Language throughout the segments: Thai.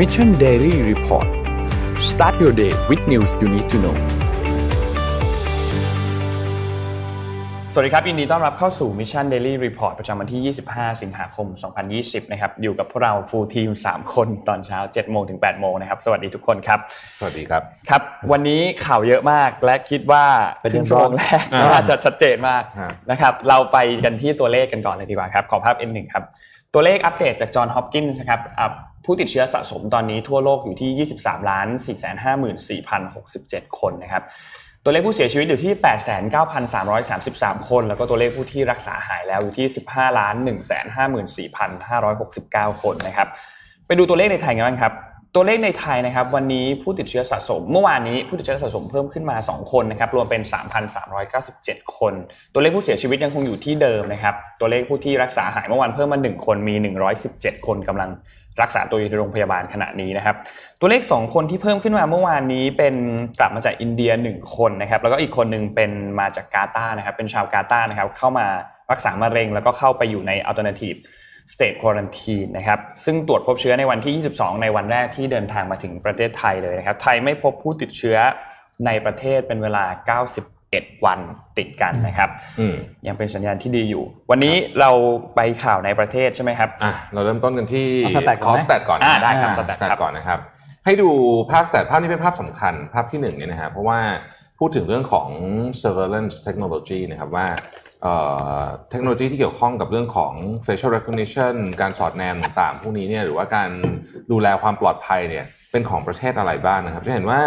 Mission Daily Report start your day with news you need to know สวัสดีครับยินดีต้อนรับเข้าสู่ Mission Daily Report ประจำวันที่ 25 สิงหาคม 2020 นะครับ อยู่กับพวกเรา full team 3คนตอนเช้า 7 โมงถึง 8 โมงนะครับ สวัสดีทุกคนครับ สวัสดีครับ ครับ วันนี้ข่าวเยอะมากและคิดว่าครึ่งชั่วโมงแรกอ่าน่าจะชัดเจนมากฮะนะครับ เราไปกันที่ตัวเลขกันก่อนเลยดีกว่าครับ ขอภาพ N1 ครับ ตัวเลขอัปเดตจากจอห์นฮอปกินส์นะครับอะ ผู้ติดเชื้อสะสมตอนนี้ทั่วโลกอยู่ที่ 23ล้าน454,067 คนนะครับตัวเลขผู้เสียชีวิตอยู่ที่ 89,333 คน แล้วก็ตัวเลขผู้ที่รักษาหายแล้วอยู่ที่ 15ล้าน154,569 คนนะครับ ไปดูตัวเลขในไทยกันบ้างครับ ตัวเลขในไทยนะครับ วันนี้ผู้ติดเชื้อสะสม เมื่อวานนี้ผู้ติดเชื้อสะสมเพิ่มขึ้นมา 2 คนนะครับ รวมเป็น 3,397 คน ตัวเลขผู้เสียชีวิตยังคงอยู่ที่เดิมนะครับ ตัวเลขผู้ที่รักษาหายเมื่อวานเพิ่มมา 1 คนมี 117 คนกำลัง รักษาตัวอยู่ในโรงพยาบาลขณะนี้นะครับ ตัวเลข 2 คนที่เพิ่มขึ้นมาเมื่อวานนี้เป็นกลับมาจากอินเดีย 1 คนนะครับ แล้วก็อีกคนหนึ่งเป็นมาจากกาตาร์นะครับ เป็นชาวกาตาร์นะครับ เข้ามารักษามะเร็ง แล้วก็เข้าไปอยู่ใน alternative state quarantine นะครับ ซึ่งตรวจพบเชื้อในวันที่ 22 ในวันแรกที่เดินทางมาถึงประเทศไทยเลยนะครับ ไทยไม่พบผู้ติดเชื้อในประเทศเป็นเวลา 90 91วันติดกันนะครับอืมยังเป็นสัญญาณที่ดีอยู่ วันนี้เราไปข่าวในประเทศใช่ไหมครับอะเราเริ่มต้นกันที่เอา stat ก่อนไหม stat ก่อนนะอ่าได้ครับอ่า stat stat ครับก่อนนะครับ ให้ดูภาพ stat ภาพนี้เป็นภาพสำคัญภาพที่หนึ่งเนี่ยนะฮะเพราะว่าพูดถึงเรื่องของ surveillance technology นะครับว่าเอ่อเทคโนโลยีที่เกี่ยวข้องกับเรื่องของ facial recognition การสอดแนมต่างๆ พวกนี้เนี่ยหรือว่าการดูแลความปลอดภัยเนี่ยเป็นของประเทศอะไรบ้างนะครับจะเห็นว่า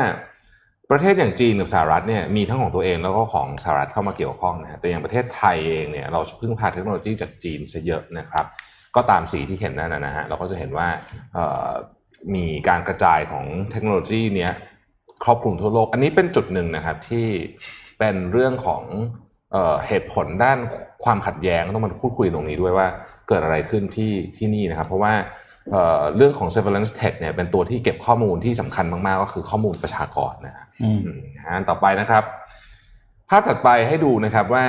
ประเทศอย่างจีนกับสหรัฐเนี่ยมีทั้งของตัวเองแล้วก็ของสหรัฐเข้ามาเกี่ยวข้องนะฮะแต่อย่างประเทศไทยเองเนี่ยเราพึ่งพาเทคโนโลยีจากจีนซะเยอะนะครับ ก็ตามสีที่เห็นนั่นนะฮะเราก็จะเห็นว่ามีการกระจายของเทคโนโลยีเนี้ยครอบคลุมทั่วโลก อันนี้เป็นจุดหนึ่งนะครับที่เป็นเรื่องของเออเหตุผลด้านความขัดแย้งต้องมาพูดคุยตรงนี้ด้วยว่าเกิดอะไรขึ้นที่ที่นี่นะครับ เพราะว่า เอ่อเรื่องของ surveillance tech เนี่ยเป็นตัวที่เก็บข้อมูลที่สำคัญมากๆ ก็คือข้อมูลประชากรนะฮะอืมอืมอันต่อไปนะครับ ภาพถัดไปให้ดูนะครับว่า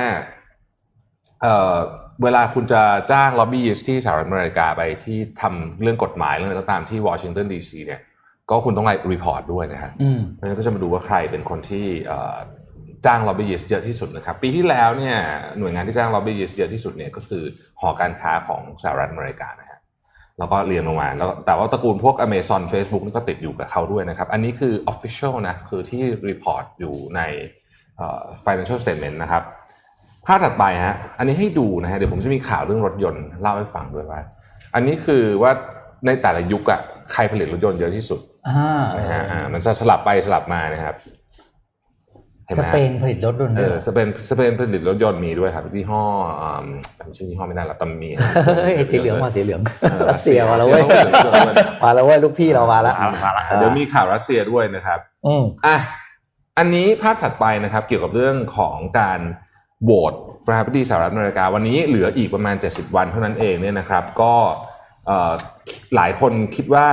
เอ่อเวลาคุณจะจ้างล็อบบี้ที่สหรัฐอเมริกาไปที่ทำเรื่องกฎหมายเรื่องอะไรก็ตามที่วอชิงตันดีซีเนี่ย ก็คุณต้องไล่ report ด้วยนะครับอืมเพราะฉะนั้นก็จะมาดูว่าใครเป็นคนที่เอ่อจ้างล็อบบี้เยอะที่สุดนะครับ ปีที่แล้วเนี่ยหน่วยงานที่จ้างล็อบบี้เยอะที่สุดเนี่ยก็คือหอการค้าของสหรัฐอเมริกานะฮะ แล้วก็เรียงลงมาแล้วแต่ว่าตระกูลพวก Amazon Facebook นี่ก็ติดอยู่กับเขาด้วยนะครับ อันนี้คือ Official นะคือที่ report อยู่ในเอ่อ Financial Statement นะครับ ภาพถัดไปฮะอันนี้ให้ดูนะฮะเดี๋ยวผมจะมีข่าวเรื่องรถยนต์เล่าให้ฟังด้วยว่า อันนี้คือว่าในแต่ละยุคอะใครผลิตรถยนต์เยอะที่สุดอ่านะฮะอ่ามันจะสลับไปสลับมานะครับเห็น สไหมเปนผลิตรถยนต์เอด้วยอเหรอสเปนสเปนผลิตรถยนต์มีด้วยครับยี่ห้ออ่าจำชื่อยี่ห้อไม่ได้ละแต่มีเฮ้ยสีเหลืองมาสีเหลืองเออรัสเซียมาแล้วเว้ยรัสเซียเขาผลิตรถยนต์มาแล้วเว้ยลูกพี่เรามาแล้วมาละมาละเดี๋ยวมีข่าวรัสเซียด้วยนะครับอืมอะอันนี้ภาพถัดไปนะครับ เกี่ยวกับเรื่องของการโหวตประธานาธิบดีสหรัฐอเมริกา วันนี้เหลืออีกประมาณ 70 วันเท่านั้นเองเนี่ยนะครับ ก็เอ่อหลายคนคิดว่า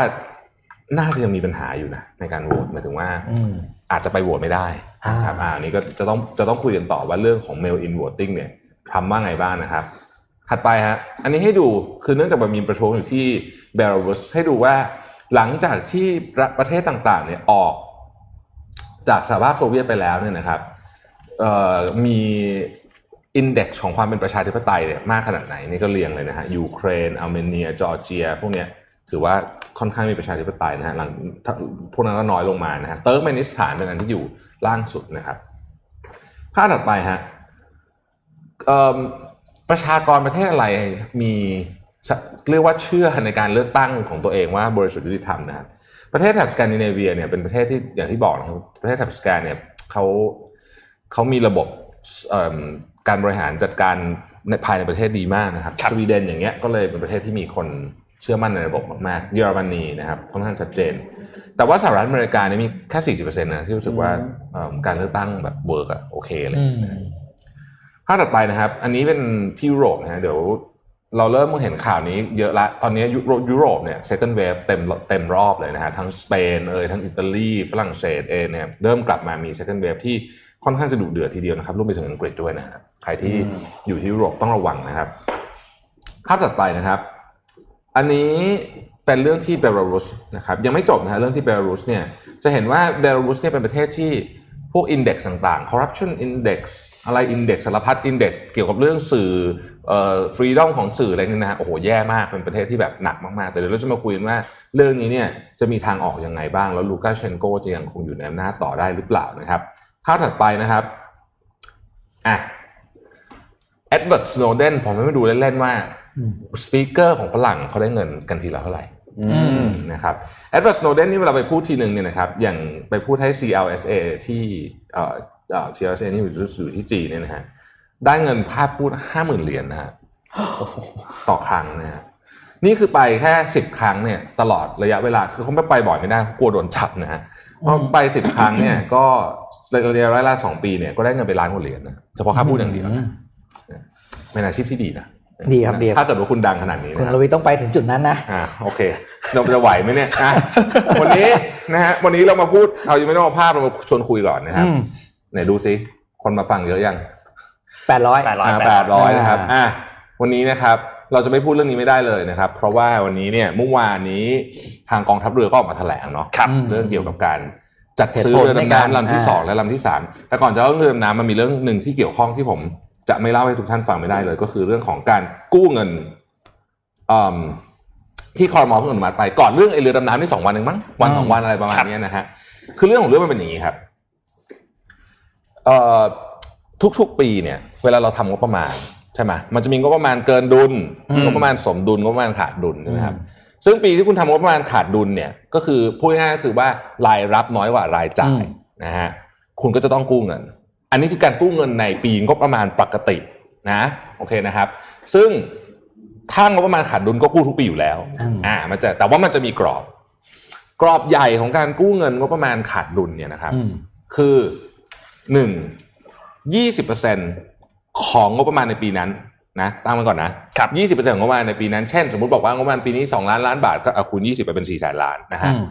น่าจะยังมีปัญหาอยู่นะในการโหวตหมายถึงว่าอืมอาจจะไปโหวตไม่ได้ นะครับอ่านี้ก็จะต้องจะต้องคุยกันต่อว่าเรื่องของ mail in voting เนี่ยทำว่าไงบ้างนะครับ ถัดไปฮะอันนี้ให้ดูคือเนื่องจากมันมีประท้วงอยู่ที่เบลารุสให้ดูว่าหลังจากที่ประประเทศต่างๆเนี่ยออก จากสหภาพโซเวียตไปแล้วเนี่ยนะครับมี index ของความเป็นประชาธิปไตยเนี่ยมากขนาดไหนนี่ก็เรียงเลยนะฮะยูเครนอาร์เมเนียจอร์เจีย พวกเนี้ยถือว่าค่อนข้างมีประชาธิปไตยนะฮะหลังพวกนั้นก็น้อยลงมานะฮะเติร์กเมนิสถานเป็นอันที่อยู่ ล่างสุดนะครับภาพถัดไปฮะเอิ่มประชากรประเทศอะไรมีสเรียกว่าเชื่อในการเลือกตั้งของตัวเองว่าบริสุทธิ์ยุติธรรมนะครับประเทศแถบสแกนดิเนเวียเนี่ยเป็นประเทศที่อย่างที่บอกนะครับประเทศแถบสแกนเนี่ยเขาเขามีระบบเอิ่มการบริหารจัดการในภายในประเทศดีมากนะครับครับ สวีเดนอย่างเงี้ยก็เลยเป็นประเทศที่มีคน เชื่อมั่นในระบบมากๆ เยอรมนีนะครับค่อนข้างชัดเจน แต่ว่าสหรัฐอเมริกาเนี่ยมีแค่สี่สิบเปอร์เซ็นต์นะที่รู้สึกว่าเอิ่มการเลือกตั้งแบบ work อะโอเคเลยอืมภาพถัดไปนะครับ อันนี้เป็นที่ยุโรปนะฮะเดี๋ยวเราเริ่มเห็นข่าวนี้เยอะละ ตอนนี้ยุโรยุโรปเนี่ย second wave เต็มเต็มรอบเลยนะฮะ ทั้งสเปนเอยทั้งอิตาลีฝรั่งเศสเองเนี่ยเริ่มกลับมามี second wave ที่ค่อนข้างจะดุเดือดทีเดียวนะครับรวมไปถึงอังกฤษด้วยนะฮะใครที่อยู่ที่ยุโรปต้องระวังนะครับภาพถัดไปนะครับ อันนี้เป็นเรื่องที่เบลารุสนะครับยังไม่จบนะฮะเรื่องที่เบลารุสเนี่ยจะเห็นว่าเบลารุสเนี่ยเป็นประเทศที่พวกอินเด็กซ์ต่างๆ corruption index อะไร index สารพัด index เกี่ยวกับเรื่องสื่อเอ่อ freedom ของสื่ออะไรนี่นะฮะโอ้โหแย่มากเป็นประเทศที่แบบหนักมากๆ แต่เดี๋ยวเราจะมาคุยกันว่าเรื่องนี้เนี่ยจะมีทางออกยังไงบ้าง แล้วลูกาเชนโกจะยังคงอยู่ในอำนาจต่อได้หรือเปล่านะครับภาพถัดไปนะครับอะเอ็ดเวิร์ดสโนเดนผมไม่ไปดูเล่นๆว่า speaker ของฝรั่งเขาได้เงินกันทีละเท่าไหร่อืมนะครับเอ็ดเวิร์ดสโนเดนนี่เวลาไปพูดทีหนึ่งเนี่ยนะครับอย่างไปพูดให้ CLSA ที่เอ่อเอ่อ CLSA นี่อยู่อยู่ที่จีนเนี่ยนะฮะได้เงินภาพพูดห้าหมื่นเหรียญนะฮะต่อครั้งนะฮะนี่คือไปแค่สิบครั้งเนี่ยตลอดระยะเวลาคือเขาไม่ไปบ่อยไม่ได้เขากลัวโดนจับนะฮะพอไปสิบครั้งเนี่ยก็ระยะเวลาสองปีเนี่ยก็ได้เงินไปล้านกว่าเหรียญนะเฉพาะค่าพูดอย่างเดียวนะเป็นอาชีพที่ดีนะ ดีครับดีครับถ้าเกิดว่าคุณดังขนาดนี้นะคุณฮะรวีต้องไปถึงจุดนั้นนะอ่าโอเคเราจะไหวไหมเนี่ยอะวันนี้นะฮะวันนี้เรามาพูดเอายังไม่ต้องเอาภาพเรามาชวนคุยก่อนนะครับอืมไหนดูซิคนมาฟังเยอะยังแปดร้อยแปดร้อยอ่าแปแปดดร้ร้ออยยนะครับอะวันนี้นะครับเราจะไม่พูดเรื่องนี้ไม่ได้เลยนะครับ เพราะว่าวันนี้เนี่ยเมื่อวานนี้ทางกองทัพเรือก็ออกมาแถลงเนาะครับเรื่องเกี่ยวกับการจัดซื้อเหตุผลเรือในดำการน้ำลำที่อ่าสองและลำที่สามแต่ก่อนจะเล่าเรื่องเรือดำน้ำมันมีเรื่องหนึ่งที่เกี่ยวข้องที่ผม จะไม่เล่าให้ทุกท่านฟังไม่ได้เลย ก็คือเรื่องของการกู้เงินอืมที่คอรมอเพิ่งอนุมัติไปก่อนเรื่องไอเรือดำน้ำนี่สองวันเองมั้งวันสองวันอะไรประมาณครับเนี้ยนะฮะคือเรื่องของเรื่องมันเป็นอย่างนี้ครับเอ่อทุกๆปีเนี่ย เวลาเราทำงบประมาณใช่ไหมมันจะมีงบประมาณเกินดุลอืมงบประมาณสมดุลงบประมาณขาดดุลใช่ไหมครับซึ่งปีที่คุณทำงบประมาณขาดดุลเนี่ย ก็คือพูดง่ายๆก็คือว่ารายรับน้อยกว่ารายจ่ายนะฮะคุณก็จะต้องกู้เงิน อันนี้คือการกู้เงินในปีงบประมาณปกตินะโอเคนะครับ ซึ่งถ้างบประมาณขาดดุลก็กู้ทุกปีอยู่แล้วอืมอ่ามันจะแต่ว่ามันจะมีกรอบ กรอบใหญ่ของการกู้เงินงบประมาณขาดดุลเนี่ยนะครับอืมคือหนึ่งยี่สิบเปอร์เซ็นของงบประมาณในปีนั้นนะตั้งมันก่อนนะครับยี่สิบเปอร์เซ็นต์ของงบประมาณในปีนั้น เช่น สมมติบอกว่างบประมาณปีนี้สองล้านล้านบาทก็เอาคูณยี่สิบไปเป็นสี่แสนล้านนะฮะอืม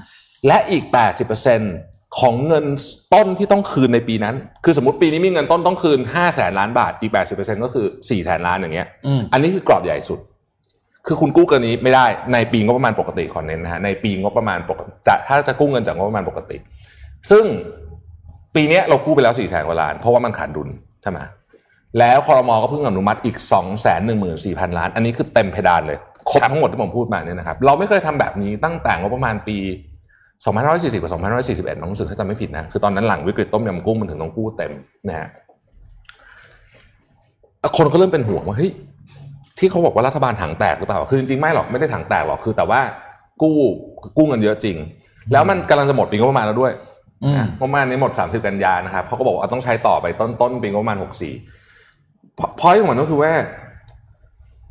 และอีกแปดสิบเปอร์เซ็น ของเงินต้นที่ต้องคืนในปีนั้น คือสมมติปีนี้มีเงินต้นต้องคืนห้าแสนล้านบาท อีกแปดสิบเปอร์เซ็นก็คือสี่แสนล้านอย่างเงี้ยอืมอันนี้คือกรอบใหญ่สุด คือคุณกู้เกินนี้ไม่ได้ในปีงบประมาณปกติขอเน้นนะฮะ ในปีงบประมาณปกติจะถ้าจะกู้เงินจากงบประมาณปกติ ซึ่งปีเนี้ยเรากู้ไปแล้วสี่แสนกว่าล้าน เพราะว่ามันขาดดุลใช่ไหมแล้วคอรมอก็เพิ่งอนุมัติอีกสองแสนหนึ่งหมื่นสี่พันล้าน อันนี้คือเต็มเพดานเลย ครบทั้งหมดที่ผมพูดมาเนี่ยนะครับ เราไม่เคยทำแบบนี้ตั้งแต่งบประมาณปี 2540กับ2541น้องรู้สึกถ้าจำไม่ผิดนะคือตอนนั้นหลังวิกฤตต้มยำกุ้งมันถึงต้องกู้เต็มนะฮะคนก็เริ่มเป็นห่วงว่าเฮ้ยที่เขาบอกว่ารัฐบาลถังแตกหรือเปล่าคือจริงๆไม่หรอกไม่ได้ถังแตกหรอกคือแต่ว่ากู้กู้เงินเยอะจริง แล้วมันกำลังจะหมดปีงบประมาณแล้วด้วยอืมนะงบประมาณนี้หมด 30 กันยานะครับเขาก็บอกว่าต้องใช้ต่อไปต้นต้นปีงบประมาณ 64พอยของมันก็คือว่า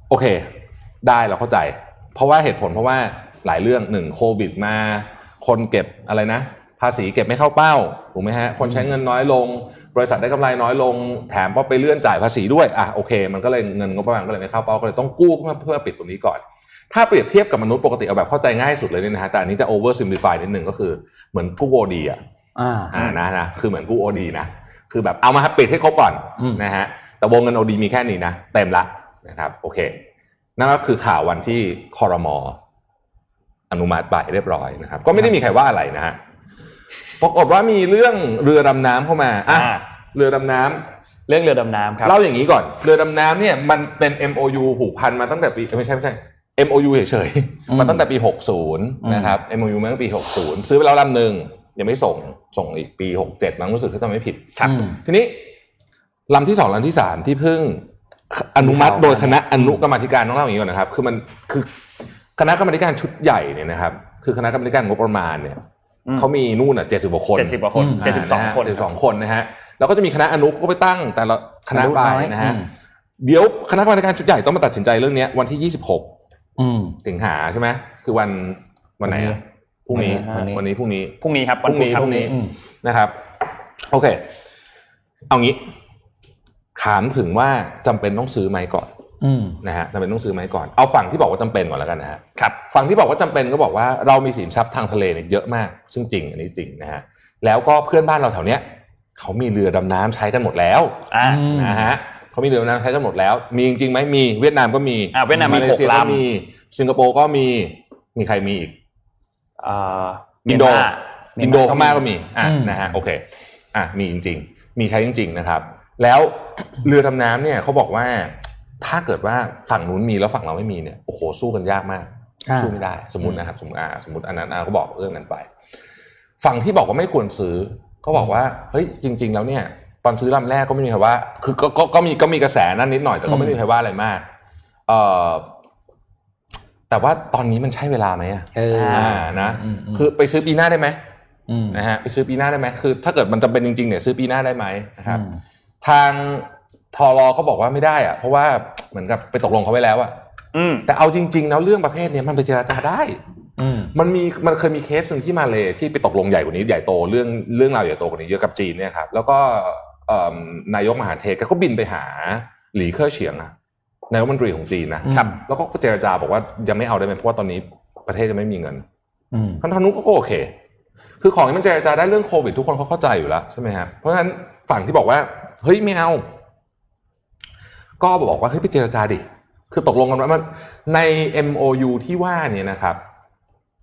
โอเค ได้เราเข้าใจ เพราะว่าเหตุผลเพราะว่าหลายเรื่องหนึ่งโควิดมา คนเก็บอะไรนะ ภาษีเก็บไม่เข้าเป้าถูกไหมฮะคนใช้เงินน้อยลง บริษัทได้กำไรน้อยลง แถมก็ไปเลื่อนจ่ายภาษีด้วยอะโอเค มันก็เลยเงินงบประมาณก็เลยไม่เข้าเป้าก็เลยต้องกู้เพื่อเพื่อปิดตรงนี้ก่อน ถ้าเปรียบเทียบกับมนุษย์ปกติเอาแบบเข้าใจง่ายสุดเลยเนี่ยนะฮะแต่อันนี้จะ over simplify นิดนึงก็คือเหมือนกู้โอดีอะอ่าอ่านะนะคือเหมือนกู้โอดีนะคือแบบเอามาปิดให้ครบก่อนอืมนะฮะแต่วงเงินโอดีมีแค่นี้นะเต็มละนะครับโอเคนั่นก็คือข่าววันที่คอรมอ อนุมัติไปเรียบร้อยนะครับ ก็ไม่ได้มีใครว่าอะไรนะฮะปรากฏว่ามีเรื่องเรือดำน้ำเข้ามาอะอ่าเรือดำน้ำเรื่องเรือดำน้ำครับเล่าอย่างนี้ก่อนเรือดำน้ำเนี่ยมันเป็น MOU ผูกพันมาตั้งแต่ปีเอ้ยไม่ใช่ไม่ใช่ MOU เฉยอืมๆมาตั้งแต่ปี 60 นะครับ MOU มาตั้งแต่ปี 60 ซื้อไปแล้วลำหนึ่งยังไม่ส่งส่งอีกปี 67มั้งรู้สึกถ้าจำไม่ผิดครับทีนี้ลำที่สองลำที่สามที่เพิ่งอนุมัติโดยคณะอนุกรรมาธิการต้องเล่าอย่างนี้ก่อนนะครับ คือมันคือ คณะกรรมาธิการชุดใหญ่เนี่ยนะครับ คือคณะกรรมาธิการงบประมาณเนี่ยอืมเขามีนู่นอะเจ็ดสิบกว่าคนเจ็ดสิบกว่าคนอืมเจ็ดสิบสองคนเจ็ดสิบสองคนนะฮะแล้วก็จะมีคณะอนุก็ไปตั้งแต่ละคณะไปอนุน้อยนะฮะอืมเดี๋ยวคณะกรรมาธิการชุดใหญ่ต้องมาตัดสินใจเรื่องเนี้ยวันที่ยี่สิบหกอืมสิงหาใช่ไหมคือวันวันไหนอะพรุ่งนี้วันนี้วันนี้พรุ่งนี้พรุ่งนี้ครับพรุ่งนี้วัพรุ่งนี้อืมนะครับ โอเค เอางี้ ถามถึงว่าจำเป็นต้องซื้อไหมก่อนอืม นะฮะจำเป็นต้องซื้อไหมก่อนเอาฝั่งที่บอกว่าจำเป็นก่อนแล้วกันนะฮะครับฝั่งที่บอกว่าจำเป็นก็บอกว่าเรามีสินทรัพย์ทางทะเลเนี่ยเยอะมาก ซึ่งจริงอันนี้จริงนะฮะแล้วก็เพื่อนบ้านเราแถวเนี้ยเขามีเรือดำน้ำใช้กันหมดแล้วอ่าอืมนะฮะเขามีเรือดำน้ำใช้กันหมดแล้ว มีจริงๆไหมมีเวียดนามก็มีอ่าเวียดนามมีเลเซียหกก็ลำมีสิงคโปร์ก็มีมีใครมีอีกเอ่ออินโดเมียมาอินโดพม่าก็มีอะอืมนะฮะโอเคอะมีจริง ๆ มีใช้จริง ๆ นะครับ แล้วเรือดำน้ำเนี่ยเขาบอกว่า ถ้าเกิดว่าฝั่งนู้นมีแล้วฝั่งเราไม่มีเนี่ยโอ้โหสู้กันยากมากอ่าสู้ไม่ได้ สมมตินะครับสมมติอ่าสมมติอันนั้นอ่าก็บอกเรื่องนั้นไป ฝั่งที่บอกว่าไม่ควรซื้อก็บอกว่าเฮ้ยจริง ๆ แล้วเนี่ยตอนซื้อลำแรกก็ไม่มีใครว่า คือก็ก็ก็มีก็มีกระแสนั่นนิดหน่อยแต่ก็ไม่มีใครว่าอะไรมาก เอ่อแต่ว่าตอนนี้มันใช่เวลาไหมอะเอออ่านะอืมอืมคือไปซื้อปีหน้าได้ไหมอืมนะฮะไปซื้อปีหน้าได้ไหมคือ ถ้าเกิดมันจำเป็นจริงๆเนี่ยซื้อปีหน้าได้ไหมนะครับอืมทาง ทอรอก็บอกว่าไม่ได้อะเพราะว่าเหมือนกับไปตกลงเขาไว้แล้วอะอืมแต่เอาจริง ๆ แล้วเรื่องประเภทเนี้ยมันไปเจราจาได้อืมมันมีมันเคยมีเคสหนึ่งที่มาเลยที่ไปตกลงใหญ่กว่านี้ใหญ่โตเรื่องเรื่องราวใหญ่โตกว่านี้เยอะกับจีนเนี่ยครับแล้วก็เอิ่มนายกมหาเทศก็บินไปหาหลีเค่อเฉียงอะนายกรัฐมนตรีของจีนนะครับแล้วก็เจรจาบอกว่ายังไม่เอาได้ไหมเพราะว่าตอนนี้ประเทศจะไม่มีเงินอืมทางทางนู้นก็โอเค คือของนี้มันเจรจาได้เรื่องโควิด ทุกคนเขาเข้าใจอยู่แล้วใช่ไหมครับเพราะฉะนั้นฝั่งที่บอกว่าเฮ้ยไม่เอา ก็บอกว่าเฮ้ยไปเจรจาดิคือตกลงกันว่ามันใน MOU ที่ว่าเนี่ยนะครับ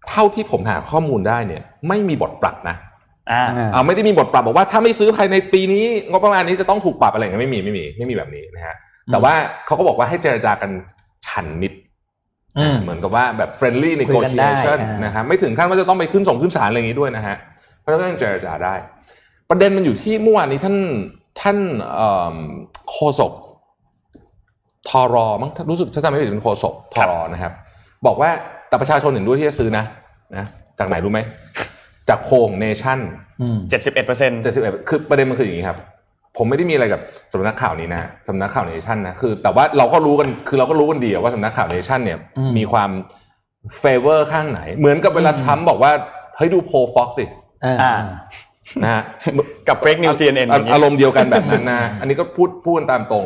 เท่าที่ผมหาข้อมูลได้เนี่ย ไม่มีบทปรับนะอ่าอ่าอ่าไม่ได้มีบทปรับบอกว่าถ้าไม่ซื้อภายในปีนี้งบประมาณนี้จะต้องถูกปรับอะไรอย่างเงี้ยไม่มีไม่มีไม่มีแบบนี้นะฮะแต่ว่าเขาก็บอกว่าให้เจรจากันฉันมิตรอืมเหมือนกับว่าแบบ friendly คุยกันได้ negotiation อ่านนะฮะไม่ถึงขั้นว่าจะต้องไปขึ้นส่งขึ้นศาลอะไรอย่างนี้ด้วยนะฮะเพราะฉะนั้นก็ยังเจรจาได้ ประเด็นมันอยู่ที่เมื่อวานนี้ท่านท่านเอิ่มโฆษก ทอรอมั้งรู้สึกถ้าจำไม่ผิดเป็นโฆษกทอรอนะครับ บอกว่าแต่ประชาชนเห็นด้วยที่จะซื้อนะนะ จากไหนรู้ไหม จากโพลของเนชั่นอืมเจ็ดสิบเอ็ดเปอร์เซ็นต์เจ็ดสิบเอ็ดคือประเด็นมันคืออย่างนี้ครับ ผมไม่ได้มีอะไรกับสำนักข่าวนี้นะสำนักข่าวเนชั่นนะคือ แต่ว่าเราก็รู้กันคือเราก็รู้กันดีอะว่าสำนักข่าวเนชั่นเนี่ยอืมมีความfavor ข้างไหน เหมือนกับเวลาอืมทรัมป์บอกว่าเฮ้ยดูโพล Fox สิอ่าอ่านะฮะกับ fake news CNN อาอารมณ์เดียวกันแบบนั้นนะอันนี้ก็พูดพูดกันตามตรง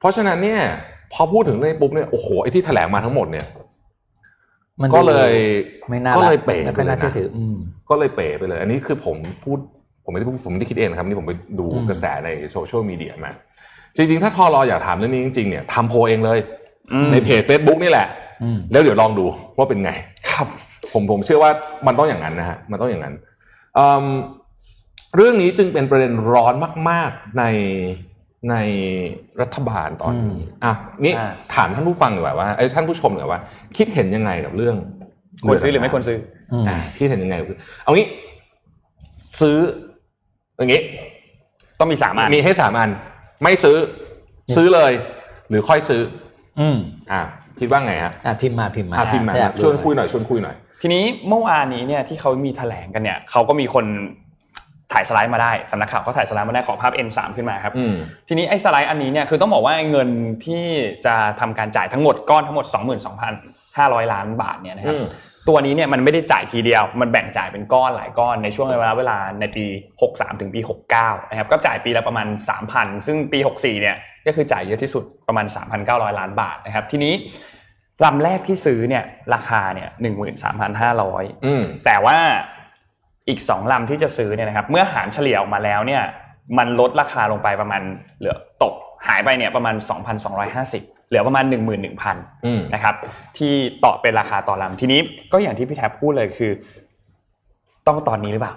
เพราะฉะนั้นเนี่ยพอพูดถึงเรื่องนี้ปุ๊บเนี่ยโอ้โหไอ้ที่แถลงมาทั้งหมดเนี่ยมันก็เลยไม่น่าก็เลยเป๋ไม่ไปค่อยเลยน่าเชื่อนะถืออืมก็เลยเป๋ไปเลย อันนี้คือผมพูดผมไม่ได้พูดผมไม่ได้คิดเองนะครับนี่ผมไปดูอืมกระแสในโซเชียลมีเดียมาจริงๆ ถ้าทอรออยากถามเรื่องนี้จริงๆเนี่ยทำโพลเองเลย ในเพจ Facebook นี่แหละอืมแล้วเดี๋ยวลองดูว่าเป็นไง ครับ ผมผมเชื่อว่ามันต้องอย่างนั้นนะฮะมันต้องอย่างนั้นอืมเรื่องนี้จึงเป็นประเด็นร้อนมาก ๆใน ในรัฐบาลตอนนี้อืมอะนี่อ่าถามท่านผู้ฟังดีกว่าว่าไอ้ยท่านผู้ชมดีกว่าว่า คิดเห็นยังไงกับเรื่องควรซื้อหรือไม่ควรซื้ออืมอ่าคิดเห็นยังไงกับเอางี้ ซื้อ อย่างงี้ต้องมีสามอันมีให้สามอัน ไม่ซื้อ ซื้อเลย หรือค่อยซื้อ อืมอ่าคิดว่าไงฮะอะพิมพ์มาพิมพ์มาอะพิมพ์มาอยากรู้ชวนคุยหน่อยชวนคุยหน่อย ทีนี้เมื่อวานนี้เนี่ยที่เขามีแถลงกันเนี่ยเขาก็มีคน ถ่ายสไลด์มาได้สำนักข่าวก็ถ่ายสไลด์มาได้ขอภาพ N3 ขึ้นมาครับอืมทีนี้ไอ้สไลด์อันนี้เนี่ยคือต้องบอกว่าเงินที่จะทำการจ่ายทั้งหมดก้อนทั้งหมด 22,500 ล้านบาทเนี่ยนะครับอืมตัวนี้เนี่ยมันไม่ได้จ่ายทีเดียว มันแบ่งจ่ายเป็นก้อนหลายก้อนในช่วงเวลาเวลาในปี 63 ถึงปี 69 นะครับก็จ่ายปีละประมาณ 3,000 ซึ่งปี 64 เนี่ยก็คือจ่ายเยอะที่สุดประมาณ 3,900 ล้านบาทนะครับทีนี้ลำแรกที่ซื้อเนี่ยราคาเนี่ย13,500อืมแต่ว่า อีกสองลำที่จะซื้อเนี่ยนะครับ เมื่อหารเฉลี่ยออกมาแล้วเนี่ยมันลดราคาลงไปประมาณเหลือตกหายไปเนี่ยประมาณ 2,250เหลือประมาณ 11,000อืมนะครับที่ต่อเป็นราคาต่อลำทีนี้ก็อย่างที่พี่แท็บพูดเลยคือ ต้องตอนนี้หรือเปล่า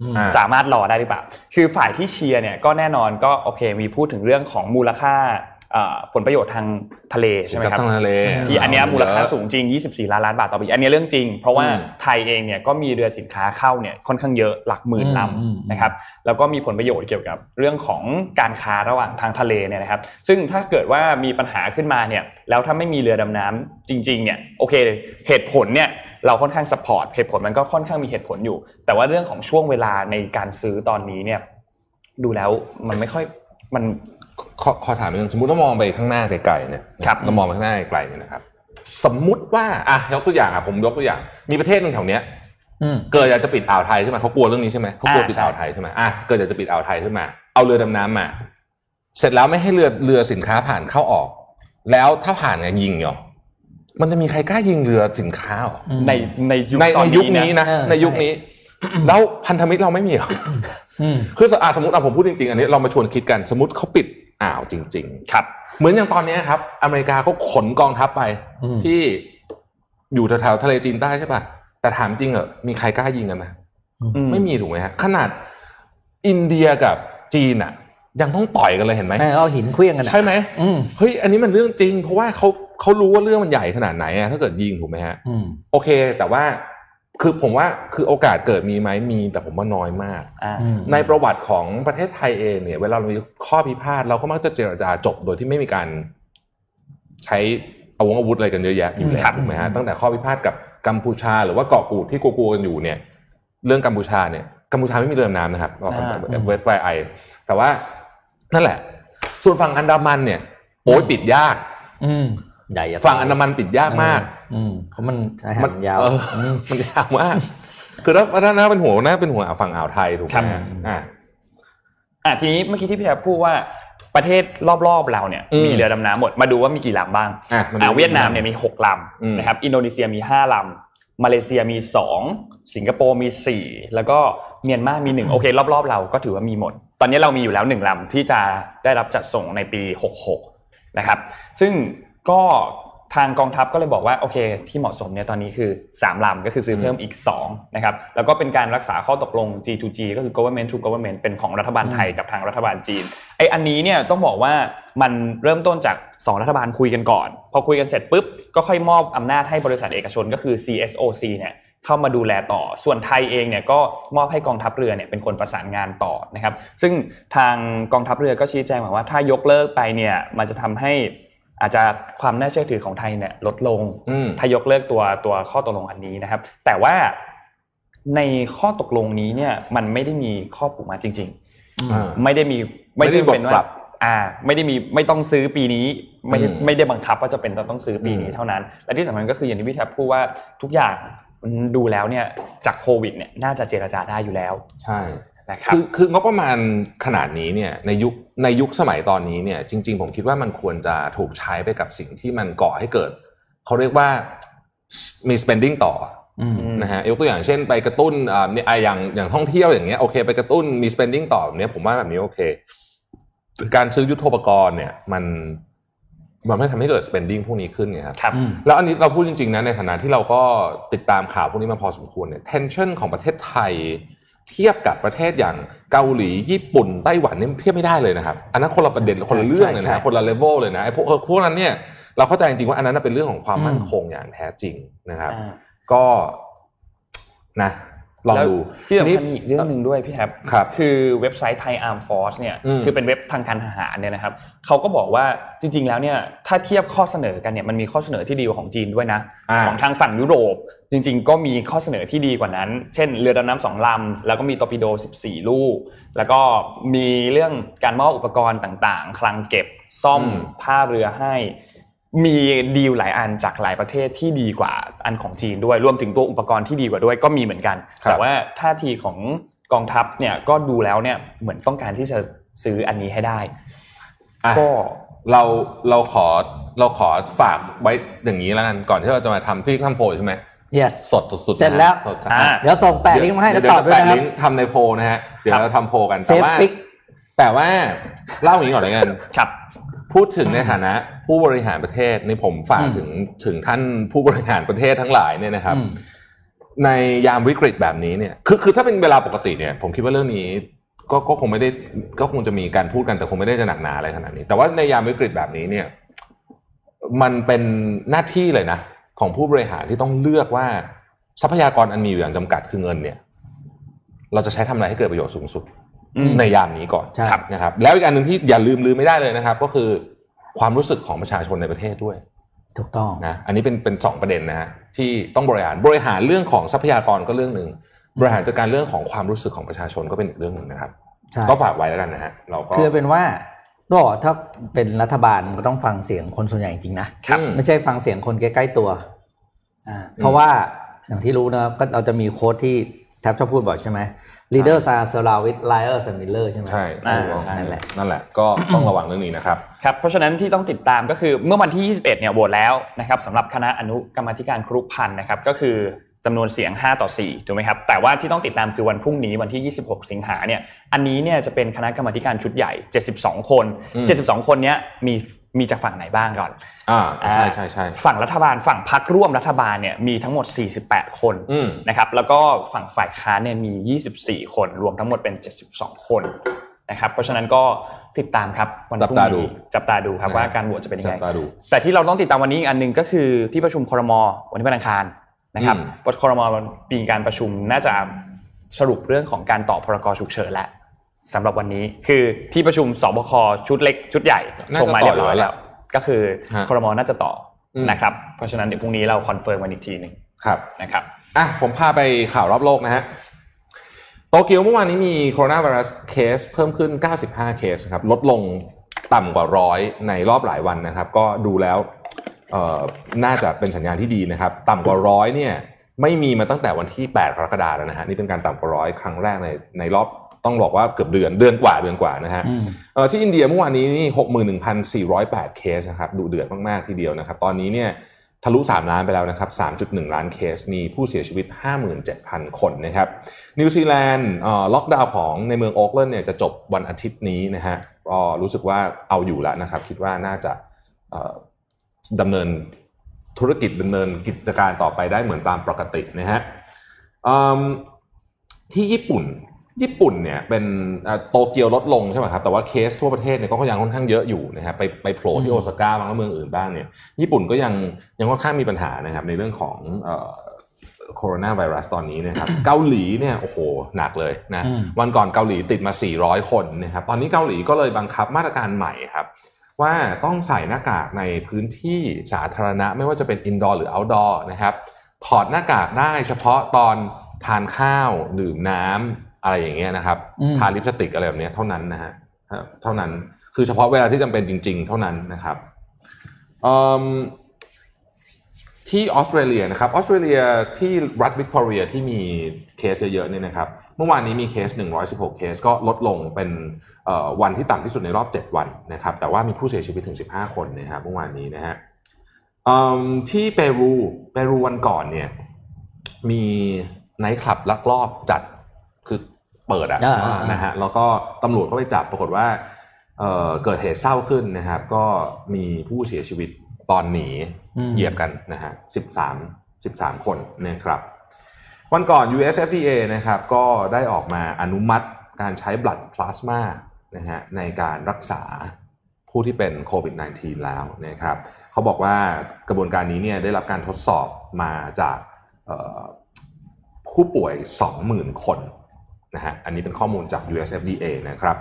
อืมอ่าสามารถรอได้หรือเปล่า คือฝ่ายที่เชียร์เนี่ยก็แน่นอนก็โอเค มีพูดถึงเรื่องของมูลค่าเอ่อ ผลประโยชน์ทางทะเลใช่ไหมครับทางทะเลที่อันเนี้ยมูลค่าสูงจริง 24 ล้านล้านบาทต่อปี อันเนี้ยเรื่องจริง เพราะว่าอืมไทยเองเนี่ยก็มีเรือสินค้าเข้าเนี่ยค่อนข้างเยอะหลักหมื่นลอืมำนะครับแล้วก็มีผลประโยชน์เกี่ยวกับเรื่องของการค้าระหว่างทางทะเลเนี่ยนะครับ ซึ่งถ้าเกิดว่ามีปัญหาขึ้นมาเนี่ยแล้วถ้าไม่มีเรือดำน้ำจริงๆเนี่ยโอเคเหตุผลเนี่ยเราค่อนข้างสปอร์ตเหตุผลมันก็ค่อนข้างมีเหตุผลอยู่ แต่ว่าเรื่องของช่วงเวลาในการซื้อตอนนี้เนี่ยดูแล้วมันไม่ค่อยมัน ขอขอถามนิดนึงสมมติเรามองไปข้างหน้าไกลๆเนี่ยครับเรามองไปข้างหน้าไกลๆเนี่ยนะครับ สมมุติว่าอะยกตัวอย่างอะผมยกตัวอย่าง มีประเทศหนึงแถวเนี้ยอืมเกิดอยากจะปิดอ่าวไทยใช่ไหมเขากลัวเรื่องนี้ใช่ไหมเขากลัวอ่าปิดใช่อ่าวไทยใช่ไหมอะเกิดอยากจะปิดอ่าวไทยขึ้นมา เอาเรือดำน้ำมา เสร็จแล้วไม่ให้เรือเรือสินค้าผ่านเข้าออก แล้วถ้าผ่านเนี่ยยิงเหรอมันจะมีใครกล้ายิงเรือสินค้าเหรอในในยุคในตอในนยุคนี้นี้นะนะเออในยุคนี้ แล้วพันธมิตรเราไม่มีเหรออืมคืออะสมมติอะผมพูดจริงๆ อันนี้เรามาชวนคิดกัน สมมติเขาปิด อ่าวจริงครับๆเหมือนอย่างตอนนี้ครับ อเมริกาเขาขนกองทัพไปอืมที่อยู่แถวๆทะเลจีนใต้ใช่ป่ะแต่ถามจริงเหรอมีใครกล้ายิงกันไหมอืไม่มีถูกไหมฮะขนาดอินเดียกับจีนอะ ยังต้องต่อยกันเลยเห็นไหมแม่งเอาหินเคลี้ยงกันอะใช่ไหมอืมเฮ้ยอันนี้มันเรื่องจริง เพราะว่าเขาเขารู้ว่าเรื่องมันใหญ่ขนาดไหนอะถ้าเกิดยิงถูกไหมฮะอืมโอเค แต่ว่า คือผมว่าคือโอกาสเกิดมีไหมมีแต่ผมว่าน้อยมากอ่าอืมในประวัติของประเทศไทยเองเนี่ยเวลาเรามีข้อพิพาทเราก็มักจะเจรจาจบโดยที่ไม่มีการใช้อาวุธอาวุธอะไรกันเยอะแยะอยู่แล้ครัวบถูกไหมฮะตั้งแต่ข้อพิพาทกับกัมพูชา หรือว่าเกาะกูดที่กลัวๆกันอยู่เนี่ย เรื่องกัมพูชาเนี่ยกัมพูชาไม่มีเรือดำน้ำนะครับเวสไวไอแต่ว่านั่นแหละ ส่วนฝั่งอันดามันเนี่ยโอ้ยปิดยาก อืม ใหญ่อะฝั่งอันดามันปิดยากมากอืมเพราะมันชายหามัดยาวเอออมันยาวมากคือถ้าถ้าน่าเป็นห่วงน่าเป็นห่วงฝั่งอ่าวไทยถูกไหครัมบฮะอ่าอะทีนี้เมื่อกี้ที่พี่แทบพูดว่าประเทศรอบๆเราเนี่ยอืมมีเรือดำน้ำหมดมาดูว่ามีกี่ลำบ้างอะมาดูอ่าเวียดนามเนี่ยมีหกลอืมำนะครับอินโดนีเซียมีห้าลำมาเลเซียมีสองสิงคโปร์มีสี่แล้วก็เมียนมามีหนึ่งโอเค รอบๆ เราก็ถือว่ามีหมด ตอนนี้เรามีอยู่แล้วหนึ่งลำที่จะได้รับจัดส่งในปีหกหกนะครับ ซึ่ง ก็ทางกองทัพก็เลยบอกว่าโอเค ที่เหมาะสมเนี่ยตอนนี้คือสามลำก็คือซื้อเพิ่มอีกสองนะครับแล้วก็เป็นการรักษาข้อตกลง G2G ก็คือ government to government เป็นของรัฐบาลไทยกับทางรัฐบาลจีนไออันนี้เนี่ยต้องบอกว่ามันเริ่มต้นจาก 2 รัฐบาลคุยกันก่อน พอคุยกันเสร็จปุ๊บ ก็ค่อยมอบอำนาจให้บริษัทเอกชนก็คือ CSOC เนี่ยเข้ามาดูแลต่อ ส่วนไทยเองเนี่ยก็มอบให้กองทัพเรือเนี่ยเป็นคนประสานงานต่อนะครับซึ่งทางกองทัพเรือก็ชี้แจงมาว่าถ้ายกเลิกไปเนี่ยมันจะทำให้ อาจจะความน่าเชื่อถือของไทยเนี่ยลดลงอืมถ้ายกเลิกตัวตัวข้อตกลงอันนี้นะครับ แต่ว่าในข้อตกลงนี้เนี่ยมันไม่ได้มีข้อผูกมัดจริงๆอ่าไม่ได้มีไม่ได้จำเป็นบทปรัว่าบอ่า ไม่ได้มีไม่ต้องซื้อปีนี้ ไม่ได้อืมไม่ได้บังคับว่าจะเป็นต้องซื้อปีนี้อืมเท่านั้น และที่สำคัญก็คืออย่างที่พี่แทบพูดว่าทุกอย่างมันดูแล้วเนี่ยจากโควิดเนี่ยน่าจะเจรจาได้อยู่แล้ว ใช่ นะครับคือคืองบประมาณขนาดนี้เนี่ยในยุคในยุคสมัยตอนนี้เนี่ยจริง ๆ ผมคิดว่ามันควรจะถูกใช้ไปกับสิ่งที่มันก่อให้เกิด เขาเรียกว่ามี spending ต่ออืมนะฮะยกตัวอย่างเช่นไปกระตุ้นอ่าเนี่ยอะอย่างอย่างท่องเที่ยวอย่างเงี้ยโอเค ไปกระตุ้นมี spending ต่อแบบเนี้ยผมว่าแบบนี้โอเค การซื้อยุทโธปกรณ์เนี่ยมันมันไม่ทำให้เกิด spending พวกนี้ขึ้นไงครับครับอืมแล้วอันนี้เราพูดจริงๆนะในฐานะที่เราก็ติดตามข่าวพวกนี้มาพอสมควรเนี่ย tension ของประเทศไทย เทียบกับประเทศอย่างเกาหลีญี่ปุ่นไต้หวันเนี่ยเทียบไม่ได้เลยนะครับอันนั้นคนละประเด็นคนละเรื่องเลยใช่นะใช่คนละเลเวลเลยนะไอ้พวกเออพวกนั้นเนี่ยเราเข้าใจจริงๆว่าอันนั้นนะเป็นเรื่องของความอืมมั่นคงอย่างแท้จริงนะครับอ่าก็นะ ลองแล้วดูที่สำทีคัญมีอีกเรื่องหนึ่งด้วยพี่แทบครับคือเว็บไซต์ Thai Arm Force เนี่ยอืมคือเป็นเว็บทางการทหารเนี่ยนะครับเขาก็บอกว่าจริง ๆ แล้วเนี่ยถ้าเทียบข้อเสนอกันเนี่ยมันมีข้อเสนอที่ดีกว่าของจีนด้วยนะอ่าของทางฝั่งยุโรป จริง ๆ ก็มีข้อเสนอที่ดีกว่านั้น เช่น เรือดำน้ำสองลำแล้วก็มีตอร์ปิโด 14 ลูก แล้วก็มีเรื่องการมอบอุปกรณ์ต่างๆ คลังเก็บซ่อมอืมท่าเรือให้ มีดีลหลายอันจากหลายประเทศที่ดีกว่าอันของจีนด้วยรวมถึงตัวอุปกรณ์ที่ดีกว่าด้วยก็มีเหมือนกันครับแต่ว่าท่าทีของกองทัพเนี่ยก็ดูแล้วเนี่ยเหมือนต้องการที่จะซื้ออันนี้ให้ได้อะก็เราเราขอเราขอฝากไว้อย่างนี้แล้วกันก่อนที่เราจะมาทำพี่ทำโพลใช่ไหม yes สดสุดๆเสร็จแล้วสดอ่าเดี๋ยวส่งแปะลิงก์มาให้แล้วเดี๋ยตอบจะด้วยแปะนะครับลิงก์ทำในโพลนะฮะเดี๋ยวครับเราทำโพลกันเซแต่ฟว่าปิกแต่ว่าเล่าอย่างนี้ก่อนเลยกันครับ พูดถึงในฐานะผู้บริหารประเทศนี่ผมฝากอืมถึงถึงท่านผู้บริหารประเทศทั้งหลายเนี่ยนะครับอืมในยามวิกฤตแบบนี้เนี่ยคือคือถ้าเป็นเวลาปกติเนี่ย ผมคิดว่าเรื่องนี้ก็ก็คงไม่ได้ก็คงจะมีการพูดกันแต่คงไม่ได้จะหนักหนาอะไรขนาดนี้ แต่ว่าในยามวิกฤตแบบนี้เนี่ย มันเป็นหน้าที่เลยนะ ของผู้บริหารที่ต้องเลือกว่าทรัพยากรอันมีอยู่อย่างจำกัดคือเงินเนี่ย เราจะใช้ทำอะไรให้เกิดประโยชน์สูงสุดอืม ในยามนี้ก่อนใช่ครับนะครับ แล้วอีกอันหนึ่งที่อย่าลืมลืมไม่ได้เลยนะครับ ก็คือความรู้สึกของประชาชนในประเทศด้วยถูกต้องนะอันนี้เป็นเป็นสองประเด็นนะฮะที่ต้องบริหารบริหารเรื่องของทรัพยากรก็เรื่องหนึ่งบริหารจัดการเรื่องของความรู้สึกของประชาชนก็เป็นอีกเรื่องหนึ่งนะครับใช่ก็ฝากไว้แล้วกันนะฮะเราก็คือเป็นว่าต้องบอกว่าถ้าเป็นรัฐบาลก็ต้องฟังเสียงคนส่วนใหญ่จริงๆนะครับไม่ใช่ฟังเสียงคนใกล้ๆตัวอ่าเพราะว่าอย่างที่รู้นะครับก็เราจะมีโค้ดที่แทบชอบพูดบ่อยใช่ไหม leaders are surrounded with liars and millers ใช่ไหมใช่อ่าถูกต้องนั่นแหละนั่นแหละก็ต้องระวังเรื่องนี้นะครับครับเพราะฉะนั้นที่ต้องติดตามก็คือเมื่อวันที่ 21 เนี่ยโหวตแล้วนะครับสำหรับคณะอนุกรรมาธิการครุพันธ์นะครับก็คือจำนวนเสียง 5 ต่อ 4 ถูกไหมครับ แต่ว่าที่ต้องติดตามคือวันพรุ่งนี้วันที่ 26 สิงหาเนี่ย อันนี้เนี่ยจะเป็นคณะกรรมาธิการชุดใหญ่ 72 คนอืม72 คนเนี้ยมี มีจากฝั่งไหนบ้างก่อนอ่าใช่ใช่ใช่ฝั่งรัฐบาลฝั่งพักร่วมรัฐบาลเนี่ยมีทั้งหมด 48 คนอืมนะครับแล้วก็ฝั่งฝ่ายค้านเนี่ยมี 24 คน รวมทั้งหมดเป็น 72 คนนะครับเพราะฉะนั้นก็ติดตามครับวันพรุ่งจับตาดูนี้จับตาดูครับนะฮะว่าการโหวตจะเป็นยังจัไงบตาดูแต่ที่เราต้องติดตามวันนี้อีกอันหนึ่งก็คือที่ประชุมครมวันที่วันอังคารนะครับอืมบทครมมีการประชุมน่าจะสรุปเรื่องของการต่อพรกฉุกเฉินแล้ว สำหรับวันนี้คือที่ประชุมสบคชุดเล็กชุดใหญ่น่าจะส่งมาเรียบร้อยต่ออยู่แล้แล้ววก็คือฮะครมน่าจะต่ออมนะครับเพราะฉะนั้นเดี๋ยวพรุ่งนี้เรา confirm กันอีกทีหนึ่งครับนะครับอะผมพาไปข่าวรอบโลกนะฮะโตเกียวเมื่อวานนี้มีโคโรนาไวรัสเคสเพิ่มขึ้น 95 เคสนะครับลดลงต่ำกว่าร้อยในรอบหลายวันนะครับ ก็ดูแล้วเอ่อน่าจะเป็นสัญญาณที่ดีนะครับ ต่ำกว่าร้อยเนี่ยไม่มีมาตั้งแต่วันที่ 8 กรกฎาคมแล้วนะฮะนี่เป็นการต่ำกว่าร้อยครั้งแรกในในรอบ ต้องบอกว่าเกือบเดือนเดือนกว่าเดือนกว่านะฮะอืมเอ่อที่อินเดียเมื่อวานนี้นี่หกหมื่นหนึ่งพันสี่ร้อยแปดเคสนะครับดุเดือดมาก ๆ ทีเดียวนะครับ ตอนนี้เนี่ยทะลุ 3 ล้านไปแล้วนะครับ 3.1 ล้านเคส มีผู้เสียชีวิต 57,000 คนนะครับ นิวซีแลนด์เอ่อล็อกดาวน์ของในเมืองโอ๊กแลนด์เนี่ยจะจบวันอาทิตย์นี้นะฮะก็รู้สึกว่าเอาอยู่แล้วนะครับ คิดว่าน่าจะเอ่อดำเนินธุรกิจดำเนินกิจการต่อไปได้เหมือนตามปกตินะฮะอืมที่ญี่ปุ่น ญี่ปุ่นเนี่ยเป็นเอ่อโตเกียวลดลงใช่ไหมครับแต่ว่าเคสทั่วประเทศเนี่ยก็ยังค่อนข้างเยอะอยู่นะครับไปไปโผล่ที่อืมโอซาก้าบ้างแล้วเมืองอื่นบ้างเนี่ยญี่ปุ่นก็ยังยังค่อนข้างมีปัญหานะครับในเรื่องของโคโรนาไวรัสตอนนี้นะครับเกาหลีเนี่ยโอ้โหหนักเลยนะอืมวันก่อนเกาหลีติดมา 400 คนนะครับตอนนี้เกาหลีก็เลยบังคับมาตรการใหม่ครับว่าต้องใส่หน้ากากในพื้นที่สาธารณะ ไม่ว่าจะเป็น indoor หรือ outdoor นะครับถอดหน้ากากได้เฉพาะตอนทานข้าวดื่มน้ำ อะไรอย่างเงี้ยนะครับอืมทาลิปสติกอะไรแบบเนี้ยเท่านั้นนะฮะเท่านั้นคือเฉพาะเวลาที่จำเป็นจริง ๆ เท่านั้นนะครับอืมที่ออสเตรเลียนะครับออสเตรเลียที่รัฐวิกตอเรียที่มีเคสเยอะๆเนี่ยนะครับเมื่อวานนี้มีเคส 116 เคสก็ลดลงเป็นเอ่อวันที่ต่ำที่สุดในรอบ 7 วันนะครับแต่ว่ามีผู้เสียชีวิตถึง 15 คนนะครับเมื่อวานนี้นะฮะอืมที่เปรูเปรูวันก่อนเนี่ยมีไนท์คลับลักลอบจัดคือ เปิดอะอ่าอ่านะฮะแล้วก็ตำรวจก็ไปจับปรากฏว่าเอ่อเกิดเหตุเศร้าขึ้นนะครับ ก็มีผู้เสียชีวิตตอนหนีอืมเหยียบกันนะฮะ13 13คนนะครับ วันก่อน US FDA นะครับ ก็ได้ออกมาอนุมัติการใช้บลัดพลาสมานะฮะในการรักษาผู้ที่เป็นโควิด -19 แล้วนะครับเขาบอกว่ากระบวนการนี้เนี่ยได้รับการทดสอบมาจากเอ่อผู้ป่วย 20,000 คน นะฮะอันนี้เป็นข้อมูลจาก US FDA นะครับ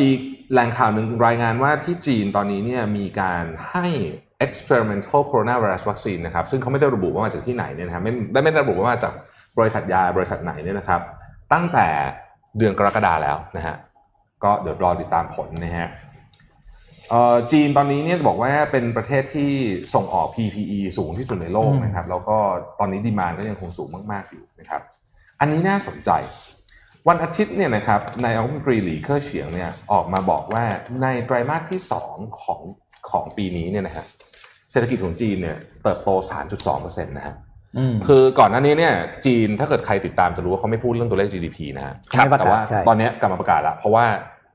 อีกแหล่งข่าวหนึ่งรายงานว่าที่จีนตอนนี้เนี่ยมีการให้ experimental coronavirus vaccine นะครับซึ่งเขาไม่ได้ระบุว่ามาจากที่ไหนเนี่ยนะครับไม่ได้ไม่ได้ระบุว่ามาจากบริษัทยาบริษัทไหนเนี่ยนะครับ ตั้งแต่เดือนกรกฎาแล้วนะฮะก็เดี๋ยวรอติดตามผลนะฮะจีนตอนนี้เนี่ยบอกว่าเป็นประเทศที่ส่งออก PPE สูงที่สุดในโลกนะครับ แล้วก็ตอนนี้ดีมานก็ยังคงสูงมาก ๆ อยู่นะครับ อันนี้น่าสนใจ วันอาทิตย์เนี่ยนะครับนายองค์มนตรีหลีเค่อเฉียงเนี่ยออกมาบอกว่าในไตรมาสที่ 2 ของของปีนี้เนี่ยนะฮะเศรษฐกิจของจีนเนี่ยเติบโต 3.2%นะฮะอืมคือก่อนหน้านี้เนี่ยจีนถ้าเกิดใครติดตามจะรู้ว่าเขาไม่พูดเรื่องตัวเลข GDP นะฮะครับไม่ประกาศแต่ว่าใช่ตอนนี้กลับมาประกาศแล้วเพราะว่า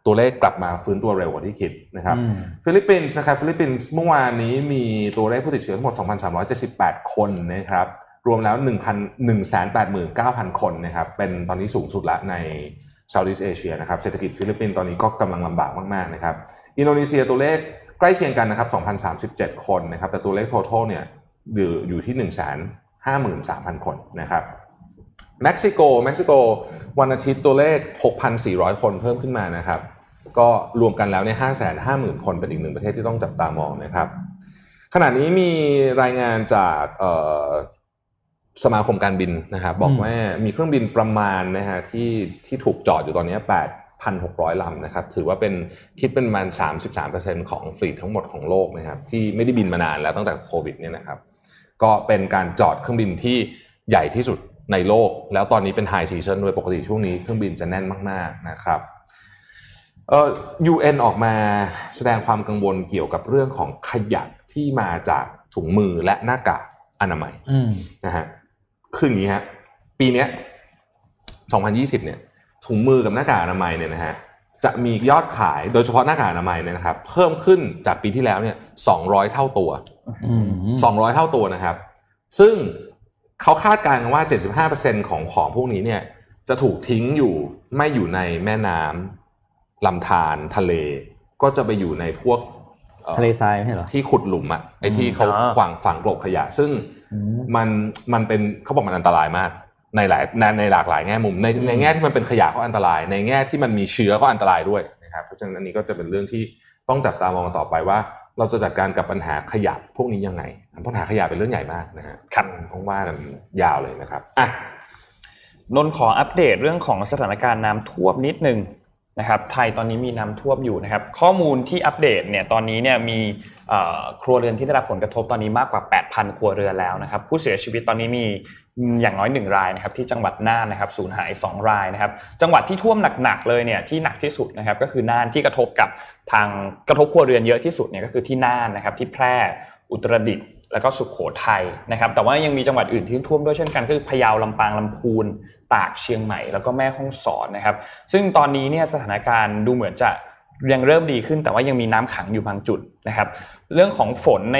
ตัวเลขกลับมาฟื้นตัวเร็วกว่าที่คิดนะครับอืมฟิลิปปินส์นะครับฟิลิปปินส์เมื่อวานนี้มีตัวเลขผู้ติดเชื้อทั้งหมด 2,378 คนนะครับ รวมแล้ว 1,189,000 คนนะครับเป็นตอนนี้สูงสุดละใน Southeast Asia นะครับเศรษฐกิจฟิลิปปินส์ตอนนี้ก็กำลังลำบากมากๆนะครับอินโดนีเซียตัวเลขใกล้เคียงกันนะครับ2,037 คนนะครับแต่ตัวเลข total เนี่ยอยู่อยู่ที่ 153,000 คนนะครับเม็กซิโกเม็กซิโกวันอาทิตย์ตัวเลข 6,400 คนเพิ่มขึ้นมานะครับก็รวมกันแล้วเนี่ย550,000 คนเป็นอีกหนึ่งประเทศที่ต้องจับตามองนะครับขณะนี้มีรายงานจากเอ่อ สมาคมการบินนะครับบอกอืมว่ามีเครื่องบินประมาณนะฮะที่ที่ถูกจอดอยู่ตอนนี้8,600 ลำนะครับ ถือว่าเป็นคิดเป็นประมาณ 33%ของ fleet ทั้งหมดของโลกนะครับที่ไม่ได้บินมานานแล้วตั้งแต่โควิดเนี่ยนะครับ ก็เป็นการจอดเครื่องบินที่ใหญ่ที่สุดในโลก แล้วตอนนี้เป็น high season ด้วยปกติช่วงนี้เครื่องบินจะแน่นมากๆนะครับเอ่อ UN ออกมาแสดงความกังวลเกี่ยวกับเรื่องของขยะที่มาจากถุงมือและหน้ากากอนามัยอืมนะฮะ คืออย่างนี้ฮะปีเนี้ย2020 เนี่ย ถุงมือกับหน้ากากอนามัยเนี่ยนะฮะจะมียอดขายโดยเฉพาะหน้ากากอนามัยเนี่ยนะครับ เพิ่มขึ้นจากปีที่แล้วเนี่ย 200 เท่าตัวอืม200 เท่าตัวนะครับ ซึ่งเขาคาดการณ์กันว่า 75%ของของพวกนี้เนี่ย จะถูกทิ้งอยู่ไม่อยู่ในแม่น้ำลำธารทะเล ก็จะไปอยู่ในพวกอ่อทะเลทรายไม่ใช่เหรอที่ขุดหลุมอะไอ้ที่เขาอ่าขวางฝังกลบขยะ ซึ่งอื มมันมันเป็นเขาบอกมันอันตรายมาก ในหลายในในหลากหลายแง่มุมในในแง่ที่มันเป็นขยะก็อันตราย ในแง่ที่มันมีเชื้อก็อันตรายด้วยนะครับเพราะฉะนั้นอันนี้ก็จะเป็นเรื่องที่ต้องจับตามองต่อไปว่า เราจะจัดการกับปัญหาขยะพวกนี้ยังไงปัญหาขยะเป็นเรื่องใหญ่มากนะฮะครับต้องว่ากันยาวเลยนะครับอะนนท์ขออัปเดตเรื่องของสถานการณ์น้ำท่วมนิดนึง นะครับไทยตอนนี้มีน้ำท่วมอยู่นะครับข้อมูลที่อัปเดตเนี่ยตอนนี้เนี่ยมีครัวเรือนที่ได้รับผลกระทบตอนนี้มากกว่า 8,000 ครัวเรือนแล้วนะครับผู้เสียชีวิตตอนนี้มีอย่างน้อยหนึ่งรายนะครับที่จังหวัดน่านนะครับสูญหาย 2 รายนะครับจังหวัดที่ท่วมหนักๆเลยเนี่ยที่หนักที่สุดนะครับก็คือน่านที่กระทบกับทางกระทบครัวเรือนเยอะที่สุดเนี่ยก็คือที่น่านนะครับที่แพร่อุตรดิตถ์แล้วก็สุขโขทัยนะครับแต่ว่ายังมีจังหวัดอื่นที่ท่วมด้วยเช่นกันก็คือพะเยาลำปางลำพูน ตากเชียงใหม่ แล้วก็แม่ฮ่องสอนนะครับ ซึ่งตอนนี้เนี่ยสถานการณ์ดูเหมือนจะยังเริ่มดีขึ้นแต่ว่ายังมีน้ำขังอยู่บางจุดนะครับ เรื่องของฝนใน